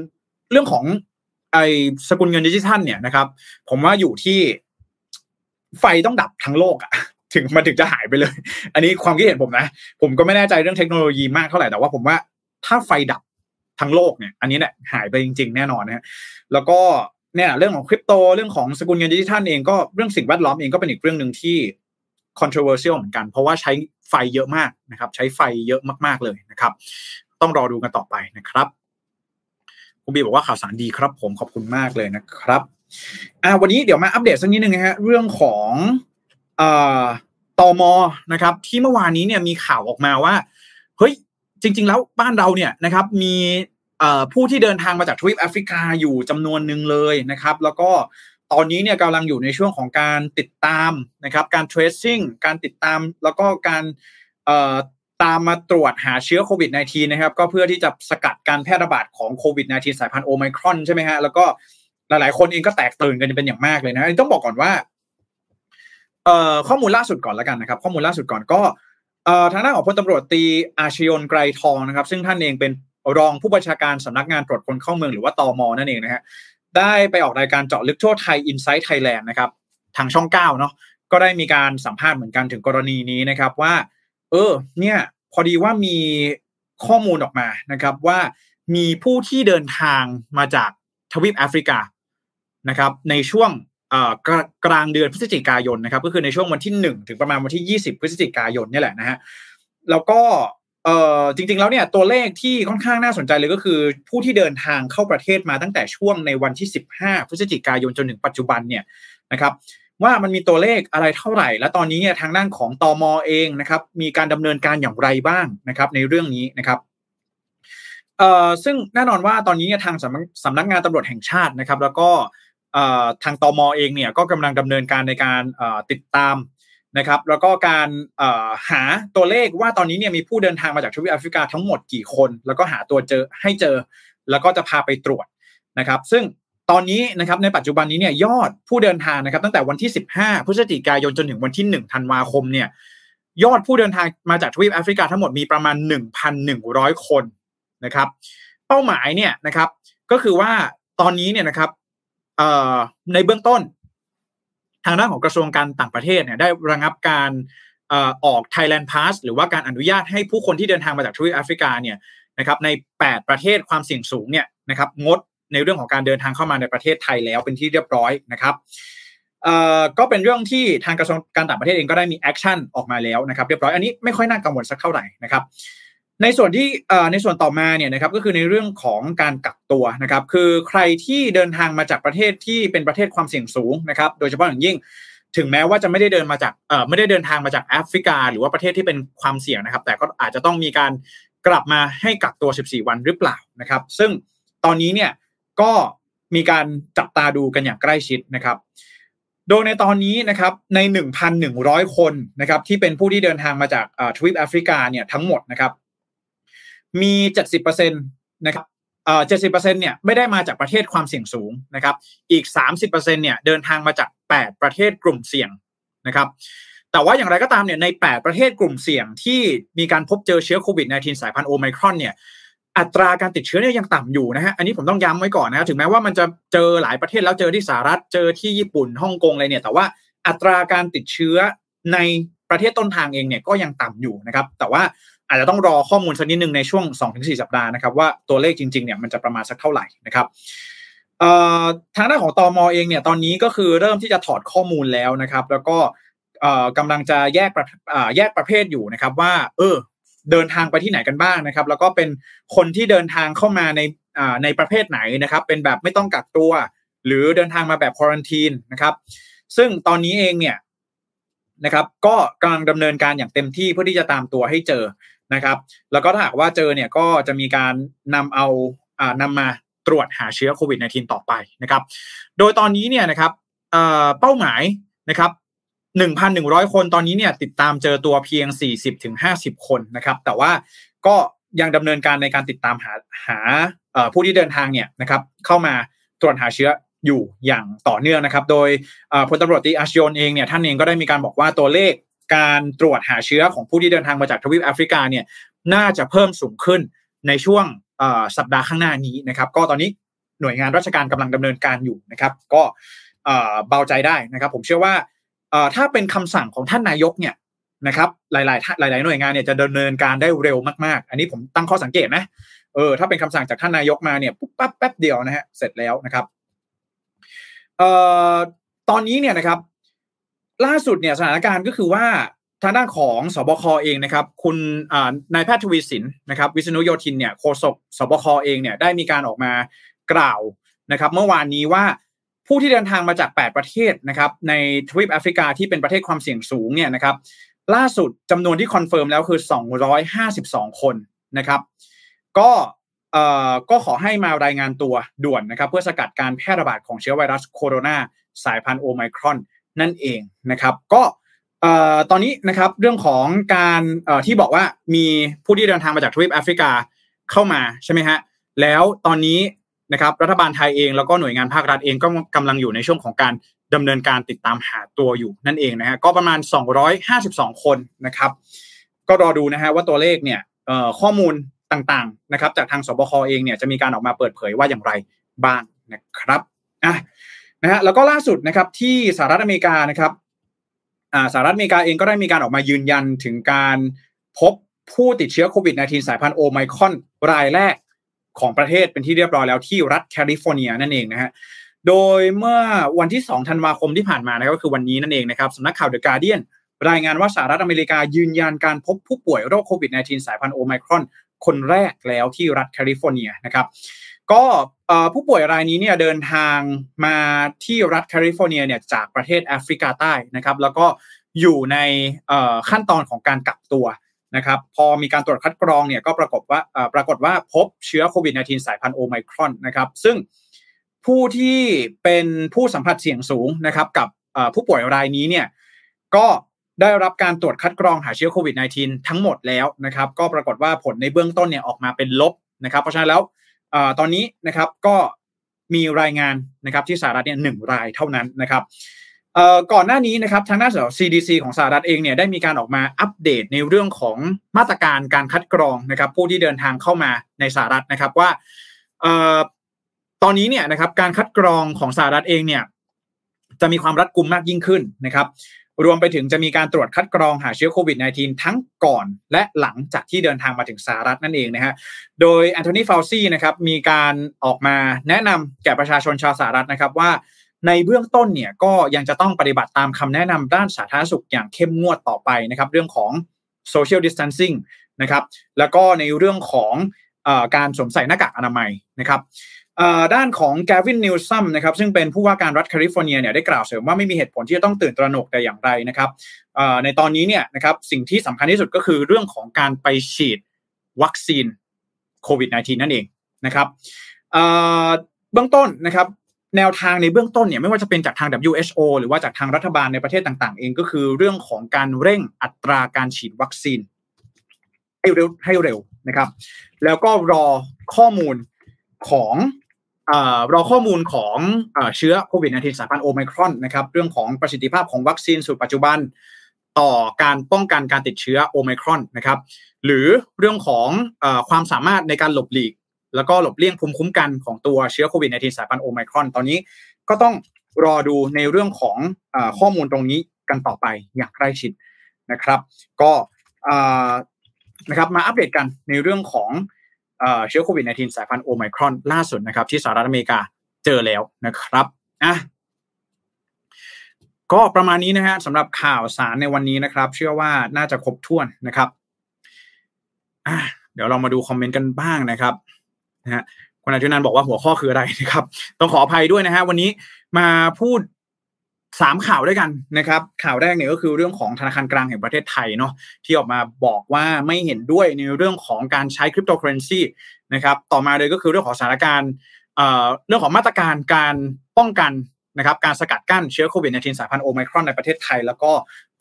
เรื่องของไอสกุลเงินดิจิทัลเนี่ยนะครับ ผมว่าอยู่ที่ไฟต้องดับทั้งโลกอะถึงมันถึงจะหายไปเลย อันนี้ความคิดเห็นผมนะ ผมก็ไม่แน่ใจเรื่องเทคโนโลยีมากเท่าไหร่แต่ว่าผมว่าถ้าไฟดับ ทั้งโลกเนี่ยอันนี้เนี่ยหายไปจริง ๆ แน่นอนนะแล้วก็เนี่ยเรื่องของคริปโตเรื่องของสกุลเงินดิจิทัลเองก็เรื่องสิ่งแวดล้อมเองก็เป็นอีกเรื่องหนึ่งที่ controversial เหมือนกัน เพราะว่าใช้ไฟเยอะมากนะครับ ใช้ไฟเยอะมากๆเลยนะครับ ต้องรอดูกันต่อไปนะครับคุณบีบอกว่าข่าวสารดีครับ ผมขอบคุณมากเลยนะครับอ่าวันนี้เดี๋ยวมาอัปเดตสักนิดนึงนะฮะเรื่องของอ่าตอมอนะครับ ที่เมื่อวานนี้เนี่ยมีข่าวออกมาว่าเฮ้ย จริง ๆ แล้วบ้านเราเนี่ยนะครับมีผู้ที่เดินทางมาจากทวีปแอฟริกาอยู่จำนวนหนึ่งเลยนะครับ แล้วก็ตอนนี้เนี่ยกำลังอยู่ในช่วงของการติดตามนะครับการ tracing การติดตามแล้วก็การตามมาตรวจหาเชื้อโควิด -19 นะครับ ก็เพื่อที่จะสกัดการแพร่ระบาดของโควิด -19 สายพันธุ์โอไมครอนใช่ไหมฮะแล้วก็หลายๆ คนเองก็แตกตื่นกันเป็นอย่างมากเลยนะต้องบอกก่อนว่าข้อมูลล่าสุดก่อนแล้วกันนะครับ ข้อมูลล่าสุดก่อนก็ ทางด้านของพลตำรวจตรีอาชยนไกรทองนะครับ ซึ่งท่านเองเป็นรองผู้บัญชาการสำนักงานตรวจคนเข้าเมืองหรือว่าตอมอนั่นเองนะฮะได้ไปออกรายการเจาะลึกทั่วไทย Inside Thailand นะครับทางช่องเก้าเนาะก็ได้มีการสัมภาษณ์เหมือนกันถึงกรณีนี้นะครับว่า เออ เนี่ย พอดีว่ามีข้อมูลออกมานะครับ ว่ามีผู้ที่เดินทางมาจากทวีปแอฟริกานะครับ ในช่วง กลางเดือนพฤศจิกายนนะครับ ก็คือในช่วงวันที่หนึ่งถึงประมาณวันที่ยี่สิบพฤศจิกายนนี่แหละนะฮะแล้วก็เอ่อจริง ๆ แล้วเนี่ยตัวเลขที่ค่อนข้างน่าสนใจเลยก็คือ ผู้ที่เดินทางเข้าประเทศมาตั้งแต่ช่วงในวันที่สิบห้าพฤศจิกายนจนถึงปัจจุบันเนี่ยนะครับว่ามันมีตัวเลขอะไรเท่าไหร่ และตอนนี้เนี่ยทางด้านของตอมอเองนะครับ มีการดำเนินการอย่างไรบ้างนะครับ ในเรื่องนี้นะครับเอ่อซึ่งแน่นอนว่าตอนนี้ทางสำนักงานตำรวจแห่งชาตินะครับ แล้วก็ ทางตอมอเองเนี่ยก็กำลังดำเนินการในการติดตามนะครับ แล้วก็การหาตัวเลขว่าตอนนี้เนี่ยมีผู้เดินทางมาจากทวีปแอฟริกาทั้งหมดกี่คน แล้วก็หาตัวเจอให้เจอ แล้วก็จะพาไปตรวจนะครับ ซึ่งตอนนี้นะครับในปัจจุบันนี้เนี่ยยอดผู้เดินทางนะครับ ตั้งแต่วันที่ 15 พฤศจิกายนจนถึงวันที่1ธันวาคมเนี่ยยอดผู้เดินทางมาจากทวีปแอฟริกาทั้งหมดมีประมาณ 1,100 คนนะครับ เป้าหมายเนี่ยนะครับก็คือว่าตอนนี้เนี่ยนะครับ ในเบื้องต้น ทางด้านของกระทรวงการต่างประเทศเนี่ยได้ระงับการออก Thailand Pass หรือว่าการอนุญาตให้ผู้คนที่เดินทางมาจากทวีปแอฟริกาเนี่ยนะครับใน 8 ประเทศความเสี่ยงสูงเนี่ยนะครับงดในเรื่องของการเดินทางเข้ามาในประเทศไทยแล้วเป็นที่เรียบร้อยนะครับก็เป็นเรื่องที่ทางกระทรวงการต่างประเทศเองก็ได้มี action ออกมาแล้วนะครับ เรียบร้อยอันนี้ไม่ค่อยน่ากังวลสักเท่าไหร่นะครับ ในส่วนที่ในส่วนต่อมาเนี่ยนะครับก็คือในเรื่องของการกักตัวนะครับ คือใครที่เดินทางมาจากประเทศที่เป็นประเทศความเสี่ยงสูงนะครับ โดยเฉพาะอย่างยิ่ง ถึงแม้ว่าจะไม่ได้เดินมาจากเอ่อไม่ได้เดินทางมาจากแอฟริกา หรือว่าประเทศที่เป็นความเสี่ยงนะครับ แต่ก็อาจจะต้องมีการกลับมาให้กักตัว 14 วันหรือเปล่านะครับ ซึ่งตอนนี้เนี่ยก็มีการจับตาดูกันอย่างใกล้ชิดนะครับ โดยในตอนนี้นะครับใน 1,100 คนนะครับที่เป็นผู้ที่เดินทางมาจากทวีปแอฟริกาเนี่ยทั้งหมดนะครับ มี70%นะครับเอ่อ70%เนี่ยไม่ได้มาจากประเทศความเสี่ยงสูงนะครับ อีก30%เนี่ยเดินทางมาจาก8ประเทศกลุ่มเสี่ยงนะครับแต่ว่าอย่างไรก็ตามเนี่ยใน 8 ประเทศกลุ่มเสี่ยงที่มีการพบเจอเชื้อโควิด -19 สายพันธุ์โอไมครอนเนี่ยอัตราการติดเชื้อเนี่ยยังต่ำอยู่นะฮะอันนี้ผมต้องย้ำไว้ก่อนนะถึงแม้ว่ามันจะเจอหลายประเทศแล้วเจอที่สหรัฐเจอที่ญี่ปุ่นฮ่องกงอะไรเนี่ย แต่ว่าอัตราการติดเชื้อในประเทศต้นทางเองเนี่ยก็ยังต่ำอยู่นะครับ แต่ว่า อาจจะต้องรอข้อมูลสักนิดนึงในช่วง 2-4 สัปดาห์นะครับว่าตัวเลขจริงๆเนี่ยมันจะประมาณสักเท่าไหร่นะครับทางด้านของตอมอเองเนี่ยตอนนี้ก็คือเริ่มที่จะถอดข้อมูลแล้วนะครับ แล้วก็กำลังจะแยกแยกประเภทอยู่นะครับว่า เออเดินทางไปที่ไหนกันบ้างนะครับ แล้วก็เป็นคนที่เดินทางเข้ามาในในประเภทไหนนะครับ เป็นแบบไม่ต้องกักตัว หรือเดินทางมาแบบควอนตีนนะครับ ซึ่งตอนนี้เองเนี่ยนะครับ ก็กำลังดำเนินการอย่างเต็มที่เพื่อที่จะตามตัวให้เจอ นะครับ แล้วก็ถ้าหากว่าเจอเนี่ยก็จะมีการนำเอาอ่านำมาตรวจหาเชื้อโควิด -19 ต่อไปนะครับ โดยตอนนี้เนี่ยนะครับเป้าหมายนะครับ1,100 คนตอนนี้เนี่ยติดตามเจอตัวเพียง 40-50 คนนะครับ แต่ว่าก็ยังดำเนินการในการติดตามหาหาผู้ที่เดินทางเนี่ยนะครับเข้ามาตรวจหาเชื้ออยู่อย่างต่อเนื่องนะครับ โดยพลตำรวจตีอาชยนเองเนี่ยท่านเองก็ได้มีการบอกว่าตัวเลข การตรวจหาเชื้อของผู้ที่เดินทางมาจากทวีปแอฟริกาเนี่ยน่าจะเพิ่มสูงขึ้นในช่วงสัปดาห์ข้างหน้านี้นะครับ ก็ตอนนี้หน่วยงานราชการกำลังดำเนินการอยู่นะครับ ก็เบาใจได้นะครับ ผมเชื่อว่าถ้าเป็นคำสั่งของท่านนายกเนี่ยนะครับ หลาย ๆ หลาย ๆ หน่วยงานเนี่ยจะดำเนินการได้เร็วมาก ๆ อันนี้ผมตั้งข้อสังเกตนะเออถ้าเป็นคำสั่งจากท่านนายกมาเนี่ยปุ๊บปั๊บแป๊บเดียวนะฮะเสร็จแล้วนะครับเอ่อตอนนี้เนี่ยนะครับ ล่าสุดเนี่ยสถานการณ์ก็คือว่าทางด้านของสบคเองนะครับ คุณนายแพทย์ทวีสินนะครับ วิษณุโยธินเนี่ยโฆษกสบคเองเนี่ยได้มีการออกมากล่าวนะครับ เมื่อวานนี้ว่าผู้ที่เดินทางมาจาก 8 ประเทศนะครับ ในทวีปแอฟริกาที่เป็นประเทศความเสี่ยงสูงเนี่ยนะครับ ล่าสุดจำนวนที่ confirm แล้วคือ 252 คนนะครับ ก็เอ่อก็ขอให้มารายงานตัวด่วนนะครับ เพื่อสกัดการแพร่ระบาดของเชื้อไวรัสโคโรนาสายพันธุ์โอไมครอน นั่นเองนะครับ ก็ตอนนี้นะครับเรื่องของการที่บอกว่ามีผู้ที่เดินทางมาจากทวีปแอฟริกาเข้ามาใช่ไหมฮะแล้วตอนนี้นะครับรัฐบาลไทยเองแล้วก็หน่วยงานภาครัฐเองก็กำลังอยู่ในช่วงของการดำเนินการติดตามหาตัวอยู่นั่นเองนะฮะก็ประมาณ 252 คนนะครับ ก็รอดูนะฮะว่าตัวเลขเนี่ยข้อมูลต่างๆนะครับจากทางสบคเองเนี่ยจะมีการออกมาเปิดเผยว่าอย่างไรบ้างนะครับอะ นะฮะแล้วก็ล่าสุดนะครับที่สหรัฐอเมริกานะครับสหรัฐอเมริกาเองก็ได้มีการออกมายืนยันถึงการพบผู้ติดเชื้อโควิด -19 สายพันธุ์โอไมครอนรายแรกของประเทศเป็นที่เรียบร้อยแล้วที่รัฐแคลิฟอร์เนียนั่นเองนะฮะโดยเมื่อวันที่ 2 ธันวาคมที่ผ่านมานะก็คือวันนี้นั่นเองนะครับสำนักข่าวเดอะการ์เดียนรายงานว่าสหรัฐอเมริกายืนยันการพบผู้ป่วยโรคโควิด -19 สายพันธุ์โอไมครอนคนแรกแล้วที่รัฐแคลิฟอร์เนียนะครับ ก็ผู้ป่วยรายนี้เนี่ยเดินทางมาที่รัฐแคลิฟอร์เนียเนี่ยจากประเทศแอฟริกาใต้นะครับแล้วก็อยู่ในขั้นตอนของการกักตัวนะครับพอมีการตรวจคัดกรองเนี่ยก็ปรากฏว่าปรากฏว่าพบเชื้อโควิด -19 สายพันธุ์โอไมครอนนะครับซึ่งผู้ที่เป็นผู้สัมผัสเสี่ยงสูงนะครับกับผู้ป่วยรายนี้เนี่ยก็ได้รับการตรวจคัดกรองหาเชื้อโควิด -19 ทั้งหมดแล้วนะครับก็ปรากฏว่าผลในเบื้องต้นเนี่ยออกมาเป็นลบนะครับเพราะฉะนั้นแล้ว ตอนนี้นะครับก็มีรายงานนะครับที่สหรัฐเนี่ยหนึ่งรายเท่านั้นนะครับก่อนหน้านี้นะครับทางด้านของ CDC ของสหรัฐเองเนี่ยได้มีการออกมาอัปเดตในเรื่องของมาตรการการคัดกรองนะครับ ผู้ที่เดินทางเข้ามาในสหรัฐนะครับว่าตอนนี้เนี่ยนะครับการคัดกรองของสหรัฐเองเนี่ยจะมีความรัดกุมมากยิ่งขึ้นนะครับ รวมไปถึงจะมีการตรวจคัดกรองหาเชื้อโควิด -19 ทั้งก่อนและหลังจากที่เดินทางมาถึงสหรัฐนั่นเองนะฮะ โดยแอนโทนีฟาวซีนะครับมีการออกมาแนะนำแก่ประชาชนชาวสหรัฐนะครับว่าในเบื้องต้นเนี่ยก็ยังจะต้องปฏิบัติตามคำแนะนำด้านสาธารณสุขอย่างเข้มงวดต่อไปนะครับเรื่องของ social distancing นะครับแล้วก็ในเรื่องของอการสวมใส่หน้ากากอนามัยนะครับ ด้านของแกวินนิวซัมนะครับซึ่งเป็นผู้ว่าการรัฐแคลิฟอร์เนียเนี่ยได้กล่าวเสริมว่าไม่มีเหตุผลที่จะต้องตื่นตระหนกแต่อย่างไรนะครับในตอนนี้เนี่ยนะครับสิ่งที่สำคัญที่สุดก็คือเรื่องของการไปฉีดวัคซีนโควิด -19 นั่นเองนะครับเบื้องต้นนะครับแนวทางในเบื้องต้นเนี่ยไม่ว่าจะเป็นจากทาง WHO หรือว่าจากทางรัฐบาลในประเทศต่าง ๆ เองก็คือเรื่องของการเร่งอัตราการฉีดวัคซีน ให้เร็วให้เร็วนะครับ แล้วก็รอข้อมูลของ รอข้อมูลของเชื้อโควิด -19 สายพันธุ์โอไมครอนนะครับเรื่องของประสิทธิภาพของวัคซีนสูตรปัจจุบัน ต่อการป้องกันการติดเชื้อโอไมครอนนะครับหรือเรื่องของอความสามารถในการหลบหลีก แล้วก็หลบเลี่ยงภูมิคุ้มกันของตัวเชื้อโควิด -19 สายพันธุ์โอไมครอนตอนนี้ก็ต้องรอดูในเรื่องของอข้อมูลตรงนี้กันต่อไปอย่างใกล้ชิดนะครับ ก็นะครับมาอัปเดตกันในเรื่องของ เชื้อโควิด -19 สายพันธุ์โอไมครอนล่าสุดนะครับ ที่สหรัฐอเมริกาเจอแล้วนะครับอะก็ประมาณนี้นะฮะสำหรับข่าวสารในวันนี้นะครับ เชื่อว่าน่าจะครบถ้วนนะครับอะเดี๋ยวเรามาดูคอมเมนต์กันบ้างนะครับนะฮะคุณอาจุนันบอกว่าหัวข้อคืออะไรนะครับ ต้องขออภัยด้วยนะฮะวันนี้มาพูด สามข่าวด้วยกันนะครับ ข่าวแรกเนี่ยก็คือเรื่องของธนาคารกลางแห่งประเทศไทยเนาะที่ออกมาบอกว่าไม่เห็นด้วยในเรื่องของการใช้คริปโตเคอเรนซีนะครับต่อมาเลยก็คือเรื่องของสถานการณ์เรื่องของมาตรการการป้องกันนะครับการสกัดกั้นเชื้อโควิด -19 สายพันธุ์โอไมครอนในประเทศไทย แล้วก็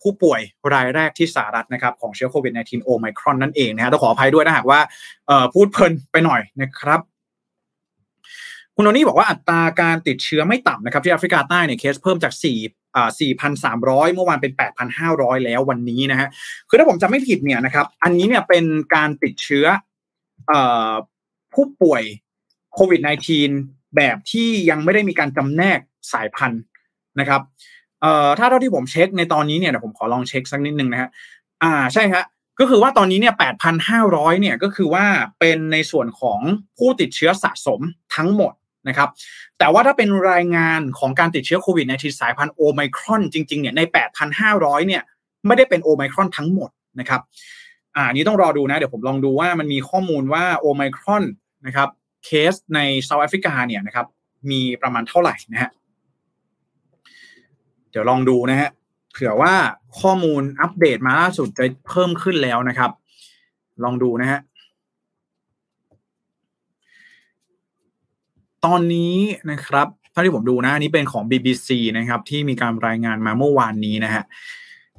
ผู้ป่วยรายแรกที่สหรัฐนะครับของเชื้อโควิด -19 โอไมครอนนั่นเองนะฮะต้องขออภัยด้วยนะหากว่าพูดเพลินไปหน่อยนะครับ คุณโนนี่บอกว่าอัตราการติดเชื้อไม่ต่ำนะครับ ที่แอฟริกาใต้เนี่ยเคสเพิ่มจาก4อ่า4,300 เมื่อวานเป็น 8,500 แล้ววันนี้นะฮะคือถ้าผมจำไม่ผิดเนี่ยนะครับ อันนี้เนี่ยเป็นการติดเชื้ออผู้ป่วยโควิด -19 แบบที่ยังไม่ได้มีการจำแนกสายพันธุ์นะครับเอ่อถ้าเท่าที่ผมเช็คในตอนนี้เนี่ยเดี๋ยวผมขอลองเช็คสักนิดนึงนะฮะอ่าใช่ฮะก็คือว่าตอนนี้เนี่ย8,500 เนี่ยก็คือว่าเป็นในส่วนของผู้ติดเชื้อสะสมทั้งหมด นะครับ แต่ว่าถ้าเป็นรายงานของการติดเชื้อโควิดในทีสายพันธุ์โอไมครอนจริงๆเนี่ยใน 8,500 เนี่ยไม่ได้เป็นโอไมครอนทั้งหมดนะครับอ่านี้ต้องรอดูนะ เดี๋ยวผมลองดูว่ามันมีข้อมูลว่าโอไมครอนนะครับเคสในเซาท์แอฟริกาเนี่ยนะครับมีประมาณเท่าไหร่นะฮะเดี๋ยวลองดูนะฮะเผื่อว่าข้อมูลอัปเดตมาล่าสุดจะเพิ่มขึ้นแล้วนะครับ ลองดูนะฮะ ตอนนี้นะครับเท่าที่ผมดูนะอันนี้เป็นของ BBC นะครับ ที่มีการรายงานมาเมื่อวานนี้นะฮะ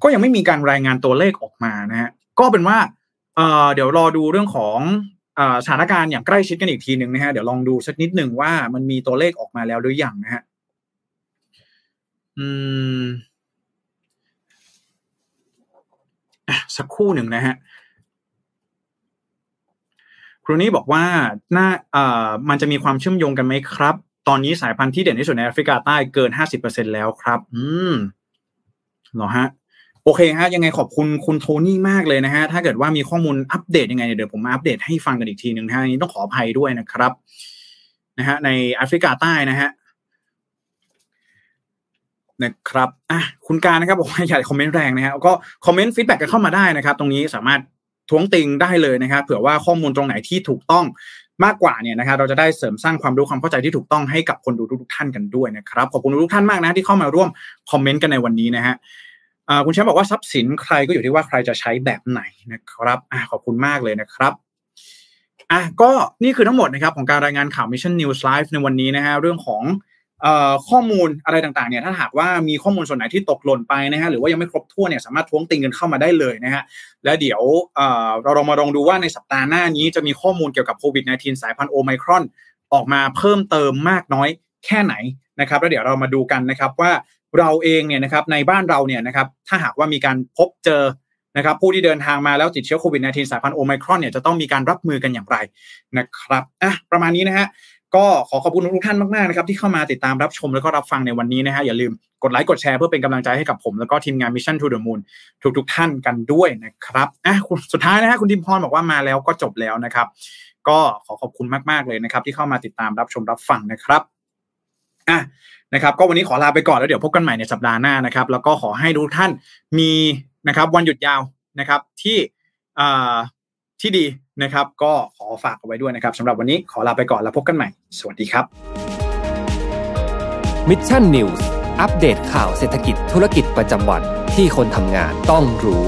ก็ยังไม่มีการรายงานตัวเลขออกมานะฮะก็เป็นว่าเอ่อเดี๋ยวรอดูเรื่องของสถานการณ์อย่างใกล้ชิดกันอีกทีหนึ่งนะฮะเดี๋ยวลองดูสักนิดหนึ่งว่ามันมีตัวเลขออกมาแล้วหรือยังนะฮะอืมสักคู่หนึ่งนะฮะ ครูนี้บอกว่าน่าเอ่อมันจะมีความเชื่อมโยงกันไหมครับ ตอนนี้สายพันธุ์ที่เด่นที่สุดในแอฟริกาใต้เกินห้าสิบเปอร์เซ็นแล้วครับ อืมเหรอฮะโอเคฮะยังไงขอบคุณคุณโทนี่มากเลยนะฮะถ้าเกิดว่ามีข้อมูลอัปเดตยังไงเดี๋ยวผมมาอัปเดตให้ฟังกันอีกทีหนึ่งนะฮะนี้ต้องขออภัยด้วยนะครับนะฮะในแอฟริกาใต้นะฮะนะครับอะคุณการนะครับบอกว่าอย่าคอมเมนต์แรงนะฮะก็คอมเมนต์ฟีดแบ็กกันเข้ามาได้นะครับ ตรงนี้สามารถ ท้วงติงได้เลยนะครับเผื่อว่าข้อมูลตรงไหนที่ถูกต้องมากกว่าเนี่ยนะครับเราจะได้เสริมสร้างความรู้ความเข้าใจที่ถูกต้องให้กับคนดูทุกท่านกันด้วยนะครับขอบคุณทุกท่านมากนะที่เข้ามาร่วมคอมเมนต์กันในวันนี้นะฮะคุณแชมป์บอกว่าทรัพย์สินใครก็อยู่ที่ว่าใครจะใช้แบบไหนนะครับอขอบคุณมากเลยนะครับอะก็นี่คือทั้งหมดนะครับของการรายงานข่าว Mission News Live ในวันนี้นะฮะเรื่องของ ข้อมูลอะไรต่างๆเนี่ยถ้าหากว่ามีข้อมูลส่วนไหนที่ตกหล่นไปนะฮะหรือว่ายังไม่ครบถ้วนเนี่ยสามารถท้วงติงกันเข้ามาได้เลยนะฮะและเดี๋ยวเราลองมาลองดูว่าในสัปดาห์หน้านี้จะมีข้อมูลเกี่ยวกับโควิด -19 สายพันธุ์โอไมครอนออกมาเพิ่มเติมมากน้อยแค่ไหนนะครับแล้วเดี๋ยวเรามาดูกันนะครับว่าเราเองเนี่ยนะครับในบ้านเราเนี่ยนะครับถ้าหากว่ามีการพบเจอนะครับผู้ที่เดินทางมาแล้วติดเชื้อโควิด -19 สายพันธุ์โอไมครอนเนี่ยจะต้องมีการรับมือกันอย่างไรนะครับอะประมาณนี้นะฮะ ก็ขอขอบคุณทุกท่านมากๆนะครับที่เข้ามาติดตามรับชมแล้วก็รับฟังในวันนี้นะฮะอย่าลืมกดไลค์กดแชร์เพื่อเป็นกำลังใจให้กับผม แล้วก็ทีมงาน Mission to the Moon ทุกๆท่านกันด้วยนะครับอะสุดท้ายนะฮะคุณทิมพรบอกว่ามาแล้วก็จบแล้วนะครับ ก็ขอขอบคุณมากๆเลยนะครับ ที่เข้ามาติดตามรับชมรับฟังนะครับอะนะครับ ก็วันนี้ขอลาไปก่อนแล้วเดี๋ยวพบกันใหม่ในสัปดาห์หน้านะครับ แล้วก็ขอให้ทุกท่านมีนะครับ วันหยุดยาวนะครับที่อ่าที่ดี นะครับ ก็ขอฝากเอาไว้ด้วยนะครับสำหรับวันนี้ขอลาไปก่อนแล้วพบกันใหม่ สวัสดีครับมิชชั่นนิวส์อัปเดตข่าวเศรษฐกิจธุรกิจประจำวันที่คนทำงานต้องรู้